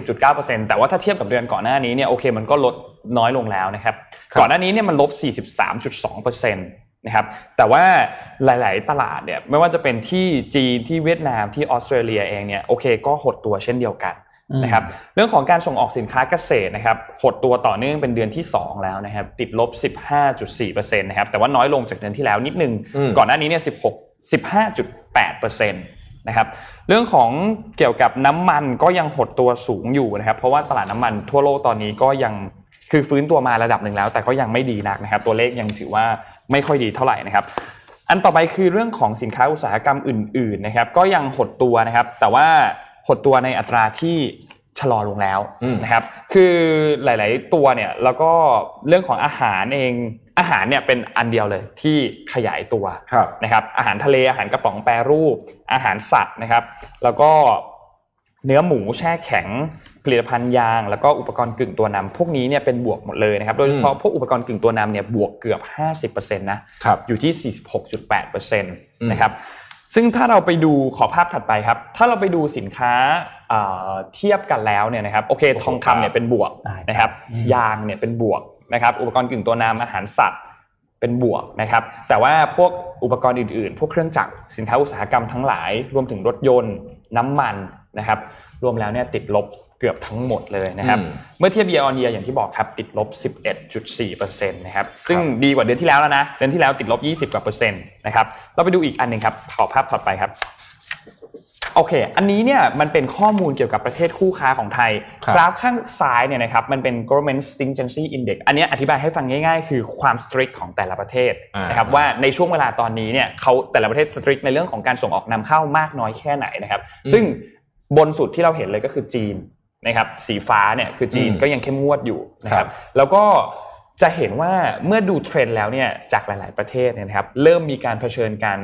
30.9%แต่ว่าถ้าเทียบกับเดือนก่อนหน้านี้เนี่ยโอเคมันก็ลดน้อยลงแล้วนะครับ ก่อนหน้านี้เนี่ยมันลบ 43.2%นะครับแต่ว่าหลาย ๆ ตลาดเนี่ยไม่ว่าจะเป็นที่จีนที่เวียดนามที่ออสเตรเลียเองเนี่ยโอเคก็หดตัวเช่นเดียวกันนะครับเรื่องของการส่งออกสินค้าเกษตรนะครับหดตัวต่อเนื่องเป็นเดือนที่ 2 แล้วนะครับติดลบ 15.4%นะครับแต่ว่าน้อยลงจากเดือนที่แล้วนิดนึง ก่อนหน้านี้เนี่ย16 15.8%นะครับเรื่องของเกี่ยวกับน้ำมันก็ยังหดตัวสูงอยู่นะครับเพราะว่าตลาดน้ำมันทั่วโลกตอนนี้ก็ยัง คือฟื้นตัวมาระดับหนึ่งแล้ว แต่ก็ยังไม่ดีนักนะครับ ตัวเลขยังถือว่าไม่ค่อยดีเท่าไหร่นะครับ อันต่อไปคือเรื่องของสินค้าอุตสาหกรรมอื่น ๆนะครับ ก็ยังหดตัวนะครับ แต่ว่าหดตัวในอัตราที่ชะลอลงแล้วนะครับ คือหลาย ๆ ตัวเนี่ยแล้วก็เรื่องของอาหารเองอาหารเนี่ยเป็นอันเดียวเลยที่ขยายตัวนะครับ อาหารทะเลอาหารกระป๋องแปรรูป อาหารสัตว์นะครับ แล้วก็เนื้อหมูแช่แข็ง ผลิตภัณฑ์ยาง แล้วก็อุปกรณ์กึ่งตัวนำพวกนี้เนี่ยเป็นบวกหมดเลยนะครับ โดยเฉพาะพวกอุปกรณ์กึ่งตัวนำเนี่ยบวกเกือบ 50%นะอยู่ที่ 46.8%นะครับซึ่งถ้าเราไปดูขอภาพถัดไปครับ ถ้าเราไปดูสินค้าเทียบกันแล้วเนี่ยนะครับโอเคทองคำเนี่ยเป็นบวกนะครับยางเนี่ยเป็นบวกนะครับอุปกรณ์กึ่งตัวนำอาหารสัตว์เป็นบวกนะครับ แต่ว่าพวกอุปกรณ์อื่นๆ พวกเครื่องจักรสินค้าอุตสาหกรรมทั้งหลาย รวมถึงรถยนต์ น้ำมันนะครับ รวมแล้วเนี่ยติดลบ เกือบทั้งหมดเลยนะครับ เมื่อเทียบ year on year อย่างที่บอกครับติดลบ 11.4%นะครับ ซึ่งดีกว่าเดือนที่แล้วแล้วนะ เดือนที่แล้วติดลบ 20 กว่าเปอร์เซ็นต์นะครับ เราไปดูอีกอันหนึ่งครับขอภาพถัดไปครับ โอเค อันนี้เนี่ยมันเป็นข้อมูลเกี่ยวกับประเทศคู่ค้าของไทย กราฟข้างซ้ายเนี่ยนะครับมันเป็น government stringency index อันนี้อธิบายให้ฟังง่าย ๆ คือความ strict ของแต่ละประเทศนะครับว่าในช่วงเวลาตอนนี้เนี่ยเขาแต่ละประเทศ strict ในเรื่องของการส่งออกนำเข้ามากน้อยแค่ไหนนะครับ ซึ่งบนสุดที่เราเห็นเลยก็คือจีน นะครับสีฟ้าเนี่ยคือจีนก็ยังเข้มงวดอยู่นะครับแล้วก็จะเห็นว่าเมื่อดูเทรนด์แล้วเนี่ยจากหลาย ๆประเทศเนี่ยนะครับเริ่มมีการเผชิญการ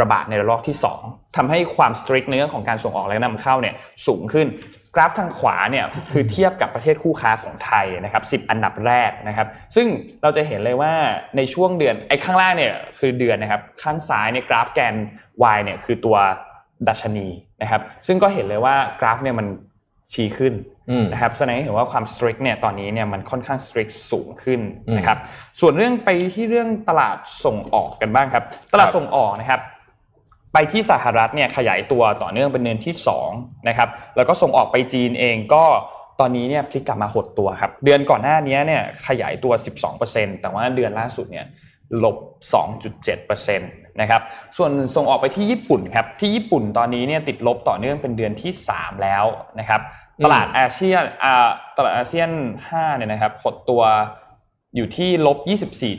ระบาดในระลอกที่ 2ทำให้ความสตริกในเรื่องของการส่งออกและนำเข้าเนี่ยสูงขึ้น กราฟทางขวาเนี่ยคือเทียบกับประเทศคู่ค้าของไทยนะครับสิอันดับแรกนะครับ ซึ่งเราจะเห็นเลยว่าในช่วงเดือนไอ้ข้างล่างเนี่ยคือเดือนนะครับข้างซ้ายเนี่ยกราฟแกน y เนี่ยคือตัวดัชนีนะครับซึ่งก็เห็นเลยว่ากราฟเนี่ยมัน ชี้ขึ้นนะครับแสดงให้เห็นว่าความสตริกเนี่ยตอนนี้เนี่ยมันค่อนข้างสตริกสูงขึ้นนะครับส่วนเรื่องไปที่เรื่องตลาดส่งออกกันบ้างครับ ตลาดส่งออกนะครับไปที่สหรัฐเนี่ยขยายตัวต่อเนื่องเป็นเดือนที่2นะครับแล้วก็ส่งออกไปจีนเองก็ตอนนี้เนี่ยพลิกกลับมาหดตัวครับเดือนก่อนหน้านี้เนี่ยขยายตัว 12%แต่ว่าเดือนล่าสุดเนี่ยลบ 2.7%นะครับส่วนส่งออกไปที่ญี่ปุ่นครับที่ญี่ปุ่นตอนนี้เนี่ยติดลบต่อเนื่องเป็นเดือนที่ 3 แล้วนะครับ ตลาดอาเซียนตลาดอาเซียน5เนี่ยนะครับหดตัวอยู่ที่ลบ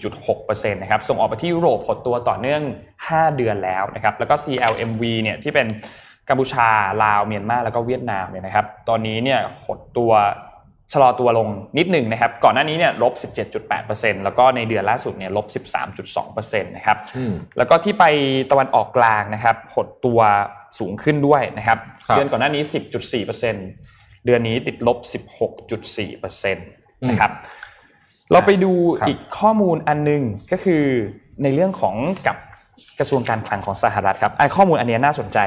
24.6%นะครับส่งออกไปที่ยุโรปหดตัวต่อเนื่อง 5 เดือนแล้วนะครับแล้วก็ CLMV เนี่ยที่เป็นกัมพูชาลาวเมียนมาแล้วก็เวียดนามเนี่ยนะครับตอนนี้เนี่ยหดตัวชะลอตัวลงนิดหนึ่งนะครับก่อนหน้านี้เนี่ยลบ 17.8%แล้วก็ในเดือนล่าสุดเนี่ยลบ 13.2%นะครับแล้วก็ที่ไปตะวันออกกลางนะครับหดตัวสูงขึ้นด้วยนะครับเดือนก่อนหน้านี้ 10.4% เดือนนี้ติดลบ 16.4%นะครับเราไปดูอีกข้อมูลอันนึงก็คือในเรื่องของกับกระทรวงการคลังของสหรัฐครับไอ้ข้อมูลอันนี้น่าสนใจ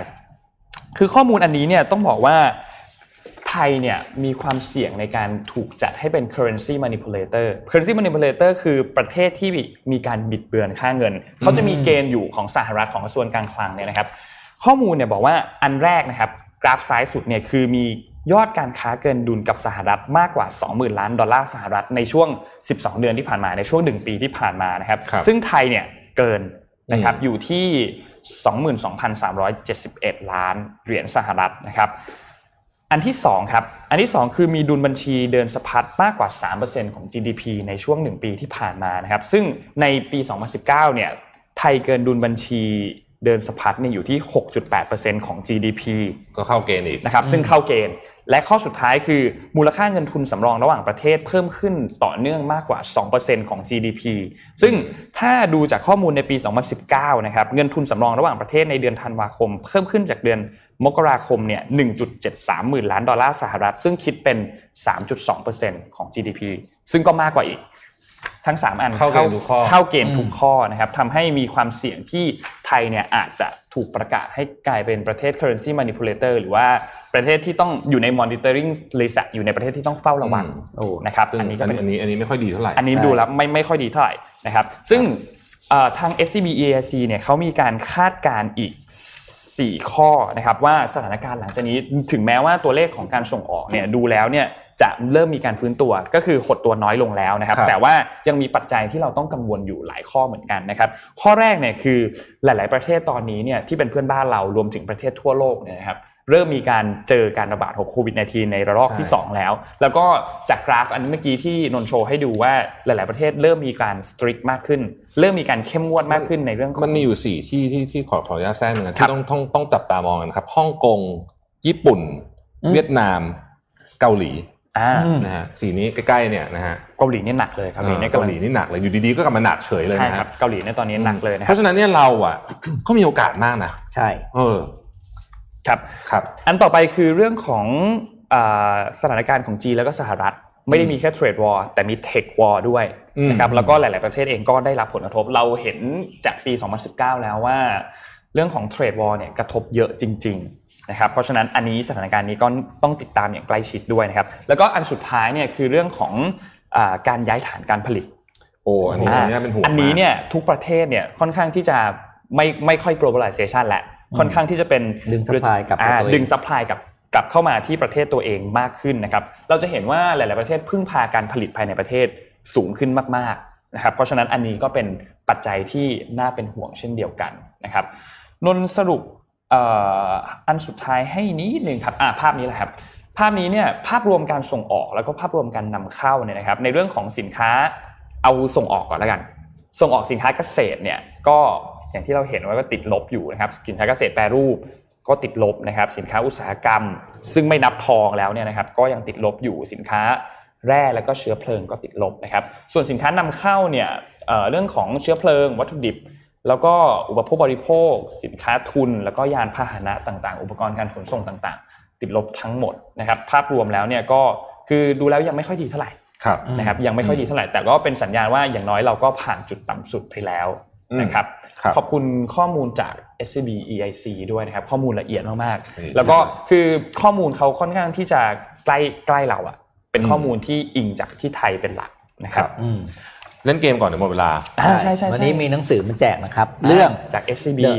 คือข้อมูลอันนี้เนี่ยต้องบอกว่าไทยเนี่ยมีความเสี่ยงในการถูกจัดให้เป็น currency manipulator currency manipulator คือประเทศที่มีการบิดเบือนค่าเงิน เขาจะมีเกณฑ์อยู่ของสหรัฐของกระทรวงการคลังเนี่ยนะครับ ข้อมูลเนี่ยบอกว่าอันแรกนะครับกราฟซ้ายสุดเนี่ยคือมี ยอดการค้าเกินดุลกับสหรัฐมากกว่า 20,000 ล้านดอลลาร์สหรัฐในช่วง 12 เดือนที่ผ่านมาในช่วง 1 ปีที่ผ่านมานะครับครับซึ่งไทยเนี่ยเกินนะครับอืมอยู่ที่ 22,371 ล้านเหรียญสหรัฐนะครับอันที่สองครับอันที่สองคือมีดุลบัญชีเดินสะพัดมากกว่า 3%ของ GDP ในช่วง 1 ปีที่ผ่านมานะครับซึ่งในปี 2019เนี่ยไทยเกินดุลบัญชี เดินสะพัดเนี่ยอยู่ที่ 6.8%ของ GDP ก็เข้าเกณฑ์อีกนะครับซึ่งเข้าเกณฑ์และข้อสุดท้ายคือมูลค่าเงินทุนสำรองระหว่างประเทศเพิ่มขึ้นต่อเนื่องมากกว่า 2%ของ GDP ซึ่งถ้าดูจากข้อมูลในปี 2019 นะครับเงินทุนสำรองระหว่างประเทศในเดือนธันวาคม เพิ่มขึ้นจากเดือนมกราคมเนี่ย 1.73 หมื่นล้านดอลลาร์สหรัฐ ซึ่งคิดเป็น 3.2%ของ GDP ซึ่งก็มากกว่าอีก ทั้ง 3 อันเข้าเกณฑ์ทุกข้อเข้าเกณฑ์ทุกข้อนะครับทำให้มีความเสี่ยงที่ไทยเนี่ยอาจจะถูกประกาศให้กลายเป็นประเทศ currency manipulator หรือว่าประเทศที่ต้องอยู่ใน monitoring list อะอยู่ในประเทศที่ต้องเฝ้าระวังอืมโอ้นะครับซึ่งอันนี้ก็อันเป็นอันนี้อันนี้ไม่ค่อยดีเท่าไหร่อันนี้ใช่ดูแล้วไม่ไม่ค่อยดีเท่าไหร่นะครับซึ่งเอ่อทาง SCB EIC เนี่ยเขามีการคาดการณ์อีก4 ข้อนะครับว่าสถานการณ์หลังจากนี้ถึงแม้ว่าตัวเลขของการส่งออกเนี่ยดูแล้วเนี่ย จะเริ่มมีการฟื้นตัวก็คือหดตัวน้อยลงแล้วนะครับครับ แต่ว่ายังมีปัจจัยที่เราต้องกังวลอยู่หลายข้อเหมือนกันนะครับ ข้อแรกเนี่ยคือหลาย ๆ ประเทศตอนนี้เนี่ยที่เป็นเพื่อนบ้านเรารวมถึงประเทศทั่วโลกเนี่ยนะครับเริ่มมีการเจอการระบาดของโควิด -19 ในระลอกที่ใช่2แล้ว แล้วก็จากกราฟอันเมื่อกี้ที่นนท์โชว์ให้ดูว่าหลาย ๆ ประเทศเริ่มมีการสตริกมากขึ้น เริ่มมีการเข้มงวดมากขึ้นในเรื่องของมันมีอยู่สี่ที่ที่ที่ขอขออนุญาตแทรกหนึ่งนะครัที่บต้องต้องต้องจับตามองกันครับฮ่องกงญี่ปุ่นอืมเวียดนาม เกาหลี อ่าอืมนะฮะสีนี้ใกล้ๆเนี่ยนะฮะเกาหลีเนี่ยหนักเลยเกาหลีเนี่ยเกาหลีนี่หนักเลยอยู่ดีๆก็กลับมาหนักเฉยเลยใช่นะคฮะรับเกาหลีเนี่ยตอนนี้หนักเลยนะเพครับราะฉะนั้นเนี่ยเราอะก็มีโอกาสมากนะใช่เออครับครับ อันต่อไปคือเรื่องของอาสถานการณ์ของจีนแล้วก็สหรัฐ ไม่ได้มีแค่ trade war แต่มี tech war ด้วยอืมนะครับแล้วก็หลาย ๆ ประเทศเองก็ได้รับผลกระทบเราเห็นจากปี 2019 แล้วว่า เรื่องของ trade war เนี่ยกระทบเยอะจริง ๆ นะครับเพราะฉะนั้นอันนี้สถานการณ์นี้ก็ต้องติดตามอย่างใกล้ชิดด้วยนะครับแล้วก็อันสุดท้ายเนี่ยคือเรื่องของอ่าการย้ายฐานการผลิตโอ้อันนี้อันนี้น่าเป็นห่วงอันนี้มากเนี่ยทุกประเทศเนี่ยค่อนข้างที่จะไม่ไม่ค่อย globalization แหละค่อนข้างที่จะเป็นดึง supply กลับมาอ่าตัวเองดึง supply กับกลับเข้ามาที่ประเทศตัวเองมากขึ้นนะครับเราจะเห็นว่าหลาย ๆ ประเทศพึ่งพาการผลิตภายในประเทศสูงขึ้นมาก ๆ นะครับ เพราะฉะนั้นอันนี้ก็เป็นปัจจัยที่น่าเป็นห่วงเช่นเดียวกันนะครับนนท์สรุปเอันสุดท้ายให้นิดนึงครับภาพนี้แหละครับ ภาพนี้เนี่ยภาพรวมการส่งออกแล้วก็ภาพรวมการนำเข้าเนี่ยนะครับ ในเรื่องของสินค้าเอาส่งออกก่อนแล้วกัน ส่งออกสินค้าเกษตรเนี่ยก็อย่างที่เราเห็นว่าก็ติดลบอยู่นะครับ สินค้าเกษตรแปรรูปก็ติดลบนะครับ สินค้าอุตสาหกรรม ซึ่งไม่นับทองแล้วเนี่ยนะครับ ก็ยังติดลบอยู่สินค้าแร่แล้วก็เชื้อเพลิงก็ติดลบนะครับ ส่วนสินค้านำเข้าเนี่ยเรื่องของเชื้อเพลิง วัตถุดิบ แล้วก็อุปโภคบริโภค สินค้าทุน แล้วก็ยานพาหนะต่างๆ อุปกรณ์การขนส่งต่างๆ ติดลบทั้งหมดนะครับ ภาพรวมแล้วเนี่ยก็คือดูแล้วยังไม่ค่อยดีเท่าไหร่ครับนะครับ ยังไม่ค่อยดีเท่าไหร่แต่ก็เป็นสัญญาณว่าอย่างน้อยเราก็ผ่านจุดต่ำสุดไปแล้วนะครับครับขอบคุณข้อมูลจาก SCB EIC ด้วยนะครับข้อมูลละเอียดมากนี่ๆแล้วก็คือข้อมูลเขาค่อนข้างที่จะใกล้ใกล้เราอะเป็นข้อมูลที่อิงจากที่ไทยเป็นหลักนะครับอืม เล่นเกมก่อนเดี๋ยวหมดเวลาอ่าใช่ใช่ใช่วันนี้มีหนังสือมาแจกนะครับ เรื่องจาก SCB The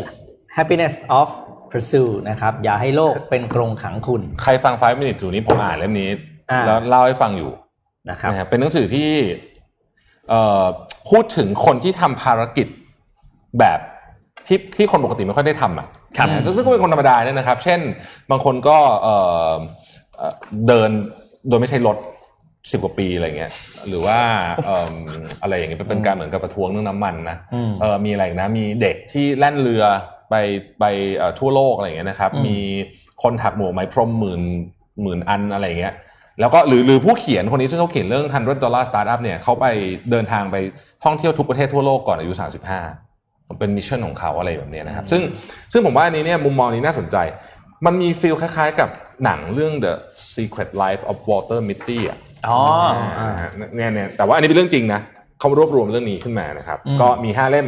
Happiness of Pursue นะครับ อย่าให้โลกเป็นกรงขังคุณ ใครฟัง5 minutes อยู่นี้ผมอ่านเล่มนี้อ่าแล้วเล่าให้ฟังอยู่นะครับนะครับเป็นหนังสือที่เอ่อพูดถึงคนที่ทำภารกิจแบบที่ที่คนปกติไม่ค่อยได้ทำอะครับนะซึ่งก็เป็นคนธรรมดาเนี่ยนะครับ เช่นบางคนก็เอ่อเอ่อเดินโดยไม่ใช่รถ สิบกว่าปีอะไรเงี้ยหรือว่าเอิ่มอะไรอย่างเงี้ยเป็นการเหมือนกับประท้วงเรื่องน้ำมันนะอืมเออมีอะไรอีกนะมีเด็กที่แล่นเรือไปไปเอ่อทั่วโลกอะไรอย่างเงี้ยนะครับอืมมีคนถักหมวกไหมพรมหมื่นหมื่นอันอะไรอย่างเงี้ยแล้วก็หรือหรือผู้เขียนคนนี้ซึ่งเขาเขียนเรื่อง100 dollar startup เนี่ยเขาไปเดินทางไปท่องเที่ยวทุกประเทศทั่วโลกก่อนอายุ 35 เป็น mission ของเขาอะไรแบบเนี้ยนะครับ ซึ่งซึ่งผมว่าอันนี้เนี่ยมุมมองนี้น่าสนใจ มันมี feel คล้ายๆ กับหนังเรื่อง The Secret Life of Walter Mitty อะอ๋ออ่าเนี่ยเนี่ยแต่ว่าอันนี้เป็นเรื่องจริงนะเขารวบรวมเรื่องนี้ขึ้นมานะครับ ก็มีห้าเล่ม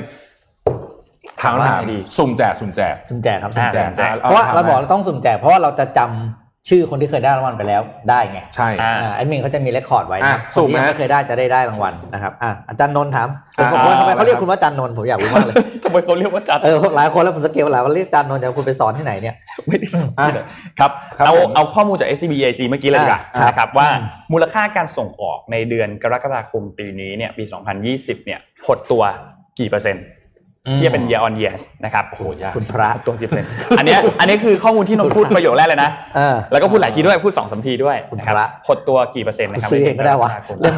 ถามคำถามว่าไงดีสุ่มแจกสุ่มแจกสุ่มแจกครับอ่าแจกสุ่มแจกอเพราะว่าถมเราบอกมเราต้องสุ่มแจกเพราะว่าเราจะจำ ชื่อคนที่เคยได้รางวัลไปแล้วได้ไงใช่อ่าอ่าแอดมินเขาจะมี record ไว้อะนะสุ่คนมที่ยังนะไม่เคยได้จะได้ได้รางวัลนะครับอะอาจารย์นนท์ถามอ่าผมว่าทำไมอ่าเขาเรียกคุณว่าอาจารย์นนท์ผมอยากรู้มากเลยทำไมเขาเรียกว่าจารย์เออหลายคนแล้วผมสังเกตว่าหลายวันเรียกอาจารย์นนท์แต่คุณไปสอนที่ไหนเนี่ยไม่ได้สอนอะครับครับเอาผมเอาข้อมูลจาก SCB EIC เมื่อกี้เลยดีกว่าอ่าครับนะครับว่าอืมมูลค่าการส่งออกในเดือนกรกฎาคมปีนี้เนี่ยปี 2020 เนี่ยหดตัวกี่เปอร์เซ็นต์เทียบเป็น year on year นะครับโอ้โหยากคุณพระหดตัวกี่เปอร์เซ็นต์อันเนี้ยอันนี้คือข้อมูลที่นนท์พูดประโยคแรกเลยนะเออแล้วก็พูดหลายทีด้วยพูดสองสามทีด้วยคุณนะครับพระหดตัวกี่เปอร์เซ็นต์นะครับซื้อเองก็ได้วะในเดือนกรกฎาคมเล่ม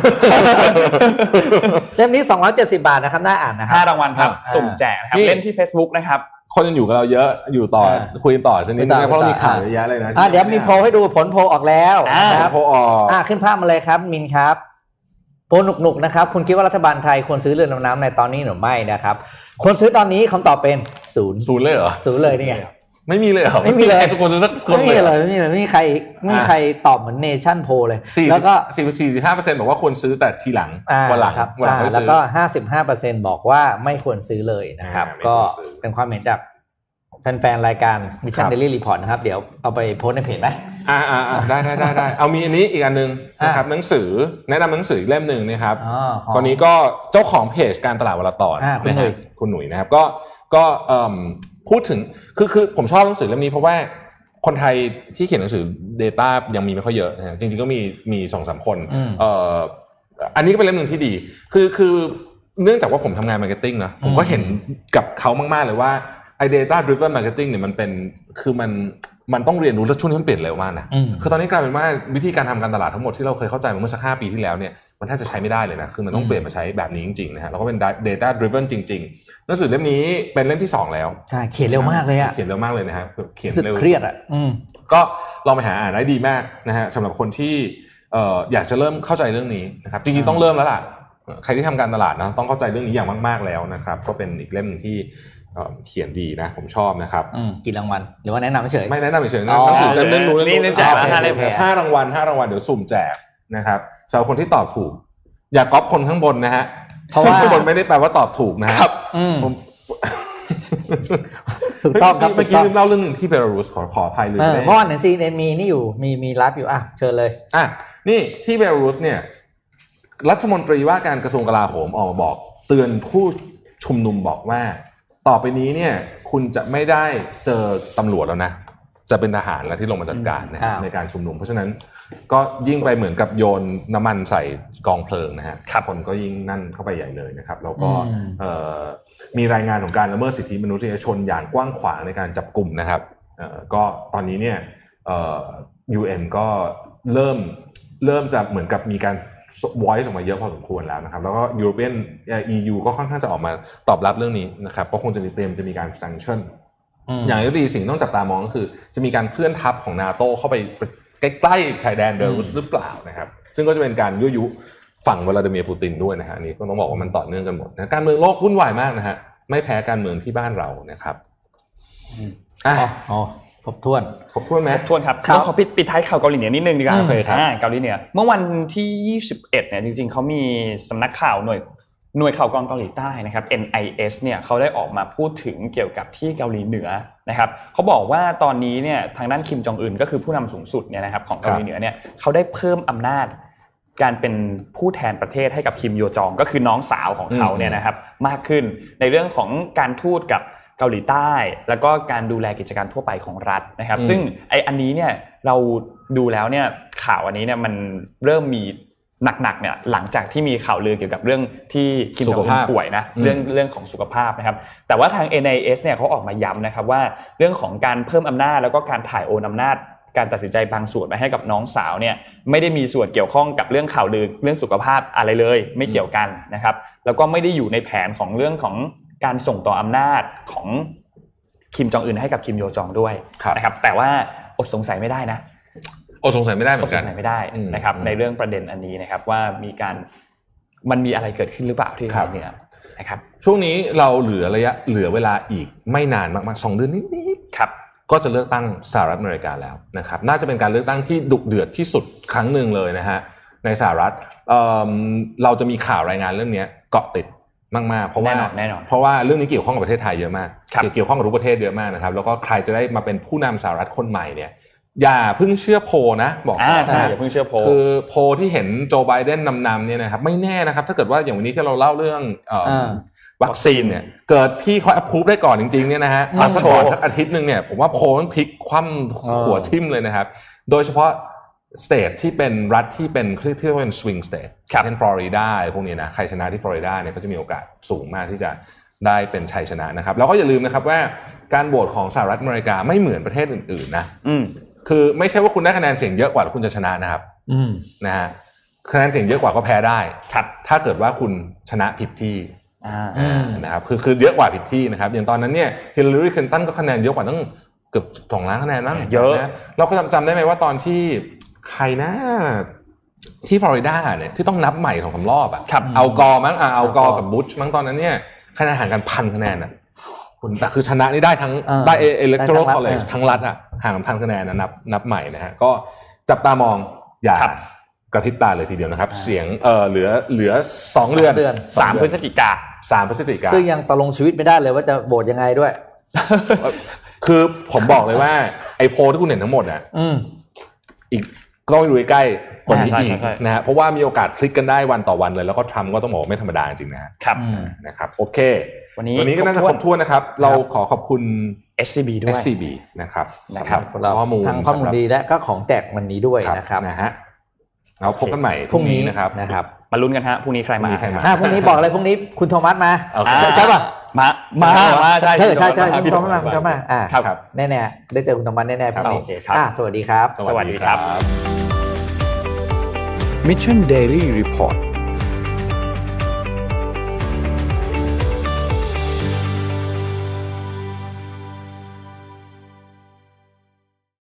เล่มนี้ 270 บาทนะครับน่าอ่านนะครัห้ารางวัลครับอ่าสุ่มแจกนะครับนี่เล่นที่ Facebook นะครับคนยังอยู่กับเราเยอะอยู่ต่ออ่าคุยกันต่อชนิดคุยต่นึองเพราะเรามีคุยต่อข่าวเยอะแยะเลยนะอะเดี๋ยวมีโพลให้ดูผลโพลออกแล้วอ่านะครับโพลออกอะขึ้นภาพมาเลยครับมินครับ โพลหนุกๆนะครับ คุณคิดว่ารัฐบาลไทยควรซื้อเรือดำน้ำในตอนนี้หรือไม่นะครับควรซื้อตอนนี้คำตอบเป็นศูนย์ศูนย์เลยเหรอศูนย์เลยนี่ไงไม่มีเลยเหรอไม่มีเลยทุกคนซื้อสักคนไม่มีเลยเลยไม่มีเลยไม่มีใครไม่มีใครตอบเหมือนเนชั่นโพเลยสี่แล้วก็สี่สี่สิบห้าเปอร์เซ็นต์บอกว่าควรซื้อแต่ทีหลังอ่าวันหลังครับวันหลังอ่าค่อยแล้วซื้อก็ห้าสิบห้าเปอร์เซ็นบอกว่าไม่ควรซื้อเลยนะครับอ่าไม่ก็ควรซื้อเป็นความเห็นจาก แฟนๆรายการ Mission ครับ Daily Report นะครับเดี๋ยวเอาไปโพสต์ในเพจไหมอ่าอ่าอ่าได้ได้ได้ได้เอามีอันนี้อีกอันหนึงอะนะครับหนังสือแนะนำหนังสืออีกเล่มหนึ่งนะครับอ๋อของคนนี้ก็เจ้าของเพจการตลาดวันละตอนอ่าคุณนะหนุ่ฮะยคุณหนุ่ยนะครับ ก็ก็เอิ่มพูดถึงคือคือผมชอบหนังสือเล่มนี้เพราะว่าคนไทยที่เขียนหนังสือ Data ยังมีไม่ค่อยเยอะนะฮะจริงๆก็มีมีสองสามคนอืมเอ่ออันนี้ก็เป็นเล่มหนึ่งที่ดี คือคือเนื่องจากว่าผมทำงาน marketing นะผมก็เห็นกับเขามากๆเลยว่า ไอ data driven marketing เนี่ยมันเป็นคือมันมันต้องเรียนรู้แล้วช่วงนี้มันเปลี่ยนเร็วมากนะอืมคือตอนนี้กลายเป็นว่าวิธีการทำการตลาดทั้งหมดที่เราเคยเข้าใจมาเมื่อสักห้าปีที่แล้วเนี่ยมันแทบจะใช้ไม่ได้เลยนะคือมันต้องอืมเปลี่ยนมาใช้แบบนี้จริงๆนะฮะแล้วก็เป็น data driven จริงๆหนังสือเล่มนี้เป็นเล่มที่สองแล้วใช่เขียนเร็วมากเลยอะเขียนเร็วมากเลยนะฮะเขียนรู้สึกเร็วเครียดอะอืมก็ลองไปหาอ่านได้ดีมากนะฮะสำหรับคนที่เอ่ออยากจะเริ่มเข้าใจเรื่องนี้นะครับจริงๆต้องเริ่มแล้วล่ะใครที่ทำการตลาดนะต้องเข้าใจเรื่องนี้อย่างมาก ๆแล้วนะครับก็เป็นอีกเล่มหนึ่งที่ เอ่อเขียนดีนะ ผมชอบนะครับอืมกี่รางวัลหรือว่าแนะนำเฉยไม่แนะนำเฉยๆนะอ๋อหนังสือจะเล่นรู้นี่เล่นนี่รู้แจกอ่มาห้าเล่มโอคห้ารางวัลห้ารางวัลเดี๋ยวสุ่มแจกนะครับสำหรับคนที่ตอบถูก อย่าก๊อปคนข้างบนนะฮะเพราะว่าข้างบนไม่ได้แปลว่าตอบถูกนะฮะอืมผมถูกต้องครับเมื่อถูกี้ต้องลืมเล่าเรื่องหนึ่งที่เบลารุสขอขออภัยเลยเออไม่ได้เมื่อวานเห็นซีเอ็นมีนี่อยู่มีมีไลฟ์อยู่อะเชิญเลยอะนี่ที่เบลารุสเนี่ยรัฐมนตรีว่าการกระทรวงกลาโหมออกมาบอก เตือนผู้ชุมนุมบอกว่า ต่อไปนี้เนี่ยคุณจะไม่ได้เจอตำรวจแล้วนะ จะเป็นทหารแล้วที่ลงมาจัดการนะฮะอ้าวในการชุมนุม เพราะฉะนั้นก็ยิ่งไปเหมือนกับโยนน้ำมันใส่กองเพลิงนะฮะครับคนก็ยิ่งนั่นเข้าไปใหญ่เลยนะครับ แล้วก็อืมเอ่อมีรายงานของการละเมิดสิทธิมนุษยชนอย่างกว้างขวางในการจับกลุ่มนะครับเอ่อก็ตอนนี้เนี่ยเอ่อ UN ก็เริ่มเริ่มจะเหมือนกับมีการ voice ออกมาเยอะพอสมควรแล้วนะครับ แล้วก็ European เอ่อ EU ก็ค่อนข้างจะออกมาตอบรับเรื่องนี้นะครับ ก็คงจะมีเตรียมจะมีการ sanction มอย่างที่ดีสิ่งที่ต้องจับตามองก็คือ จะมีการเคลื่อนทัพของนาโตเข้าไปใกล้ๆชายแดนเบลารุสหรือเปล่านะครับ ซึ่งก็จะเป็นการยุยุฝั่งวลาดิเมียร์ปูตินด้วยนะฮะอันนี้ก็ต้องบอกว่ามันต่อเนื่องกันหมดนะการเมืองโลกวุ่นวายมากนะฮะไม่แพ้การเมืองที่บ้านเรานะครับอะอ๋ออ๋อคร บถ้วนครบถ้วนไหมทวนครับครับเราขอปิดปิดท้ายข่าวเกาหลีเหนือนิดนึงดีกว่าอืมโอเคครับอ่าเกาหลีเหนือเมื่อวันที่ 21เนี่ยจริงๆเขามีสำนักข่าวหน่วยหน่วยข่าวกรองเกาหลีใต้นะครับ NIS เนี่ยเขาได้ออกมาพูดถึงเกี่ยวกับที่เกาหลีเหนือนะครับเขาบอกว่าตอนนี้เนี่ยทางด้านคิมจองอึนก็คือผู้นำสูงสุดเนี่ยนะครับของเกาหลีเหนือเนี่ยเขาได้เพิ่มอำนาจการเป็นผู้แทนประเทศให้กับคิมโยจองก็คือน้องสาวของเขาเนี่ยนะครับมากขึ้นในเรื่องของการทูตกับ เกาหลีใต้ แล้วก็การดูแลกิจการทั่วไปของรัฐนะครับอืมซึ่งไออันนี้เนี่ยเราดูแล้วเนี่ยข่าวอันนี้เนี่ยมันเริ่มมีหนักๆเนี่ยหลังจากที่มีข่าวลือเกี่ยวกับเรื่องที่คิมจองอึนป่วยนะอืมเรื่องเรื่องของสุขภาพนะครับ แต่ว่าทาง NIS เนี่ยเขาออกมาย้ำนะครับว่าเรื่องของการเพิ่มอำนาจแล้วก็การถ่ายโอนอำนาจการตัดสินใจบางส่วนไปให้กับน้องสาวเนี่ยไม่ได้มีส่วนเกี่ยวข้องกับเรื่องข่าวลือเรื่องสุขภาพอะไรเลย ไม่เกี่ยวกันนะครับ แล้วก็ไม่ได้อยู่ในแผนของเรื่องของ การส่งต่ออำนาจของคิมจองอึนให้กับคิมโยจองด้วยครับนะครับ แต่ว่าอดสงสัยไม่ได้นะอดสงสัยไม่ได้เหมืออดนสกันงสัยไม่ได้อืมนะครับอืมในเรื่องประเด็นอันนี้นะครับว่ามีการมันมีอะไรเกิดขึ้นหรือเปล่าที่ครัเกาบหลีเหนือนะครับช่วงนี้เราเหลือระยะเหลือเวลาอีกไม่นานมากๆสองเดือนนิดๆครับก็จะเลือกตั้งสหรัฐอเมริกาแล้วนะครับน่าจะเป็นการเลือกตั้งที่ดุเดือดที่สุดครั้งหนึ่งเลยนะฮะในสหรัฐเอิ่มเราจะมีข่าวรายงานเรื่องนี้เกาะติด มากๆเพราะว่าแน่นอนแน่นอนเพราะว่าเรื่องนี้เกี่ยวข้องกับประเทศไทยเยอะมากครับเกี่ยวข้องกับทุกประเทศเยอะมากนะครับ แล้วก็ใครจะได้มาเป็นผู้นำสหรัฐคนใหม่เนี่ยอย่าเพิ่งเชื่อโพลนะ บอกก่อ่าอนใช่นะอย่าเพิ่งเชื่อโพลคือโพลที่เห็นโจไบเดนนำๆเนี่ยนะครับไม่แน่นะครับ ถ้าเกิดว่าอย่างวันนี้ที่เราเล่าเรื่องเอ่ออาวัคซีนเนี่ยเกิดพี่เขา approve ได้ก่อนจริงๆเนี่ยนะฮะอืมพาสปอร์ตสักอาทิตย์หนึ่งเนี่ยผมว่าโพลต้องพลิกคว่ำหัวทิ่มเลยนะครับ โดยเฉพาะ state ที่เป็นรัฐที่เป็นที่เรียกว่าเป็น swing state ครับเช่นฟลอริดาพวกนี้นะใครชนะที่ฟลอริดาเนี่ยก็จะมีโอกาสสูงมากที่จะได้เป็นชัยชนะนะครับ แล้วก็อย่าลืมนะครับว่าการโหวตของสหรัฐอเมริกาไม่เหมือนประเทศอื่นๆนะอืมคือไม่ใช่ว่าคุณได้คะแนนเสียงเยอะกว่าแล้วคุณจะชนะนะครับอืมนะฮะคะแนนเสียงเยอะกว่าก็แพ้ได้ครับถ้าเกิดว่าคุณชนะผิดที่อ่าอืมนะครับคือคือเยอะกว่าผิดที่นะครับอย่างตอนนั้นเนี่ยฮิลลารีคลินตันก็คะแนนเยอะกว่าตั้งเกือบสองล้านคะแนนมั้งเยอะนเราก็จำจำได้ไหมว่าตอนที่ ใครนะที่ฟลอริดาเนี่ยที่ต้องนับใหม่สองสามรอบอะครับอัลกอร์มั้งอะอัลกอร์เอากอร์กับบุชมั้งตอนนั้นเนี่ยคะแนนห่างกันพันคะแนนอะคุณแต่คือชนะนี่ได้ทั้งเออได้เอเล็กทรอได้ทั้งรัฐคอลเลจเออทั้งรัฐอะห่างกันพันคะแนนนะนับนับใหม่นะฮะก็จับตามองอย่าครับกระพริบตาเลยทีเดียวนะครับ เสียงเออเหลือเหลือสองเดือนเดือนสามพฤศจิกาสามพฤศจิกาซึ่งยังตกลงชีวิตไม่ได้เลยว่าจะโบสยังไงด้วย คือผมบอกเลยว่า ไอ้โพลที่คุณเห็นทั้งหมดอะอืมอีกก็ ต้องไปดูใกล้ๆกว่านี้ใช่อีกใช่นะฮะเพราะว่ามีโอกาสพลิกกันได้วันต่อวันเลย แล้วก็ทรัมป์ก็ต้องบอกว่าไม่ธรรมดาจริงๆนะฮะครับอืมนะครับโอเค วันนี้วันนี้ก็น่าจะคครรบบถ้ถ้ววนนนะครับ เราขอขอบคุณ SCB ด้วย SCB นะครับนะครับสำหรับข้อมูลทั้งข้อมูลดีและก็ของแจกวันนี้ด้วยครับนะครับนะฮะเราพบกันใหม่พรุ่งนี้นะครับนะครับมาลุ้นกันฮะพรุ่งนี้ใครพรุ่มางนี้ใครมาอ่าพรุ่งนี้บอกเลยพรุ่งนี้คุณโทมัสมาโอเคอ่าใช่ป่ะ มา มา มาใช่ใช่ใช่ใช่พี่คุณโดโทมมัสมาคุณโทมัสมาอ่าครับครับแน่ๆได้เจอคุณโทมัสแน่ๆพรุ่งนี้โอเคครับอ่าสวัสดีครับ สวัสดีครับ Mission Daily Report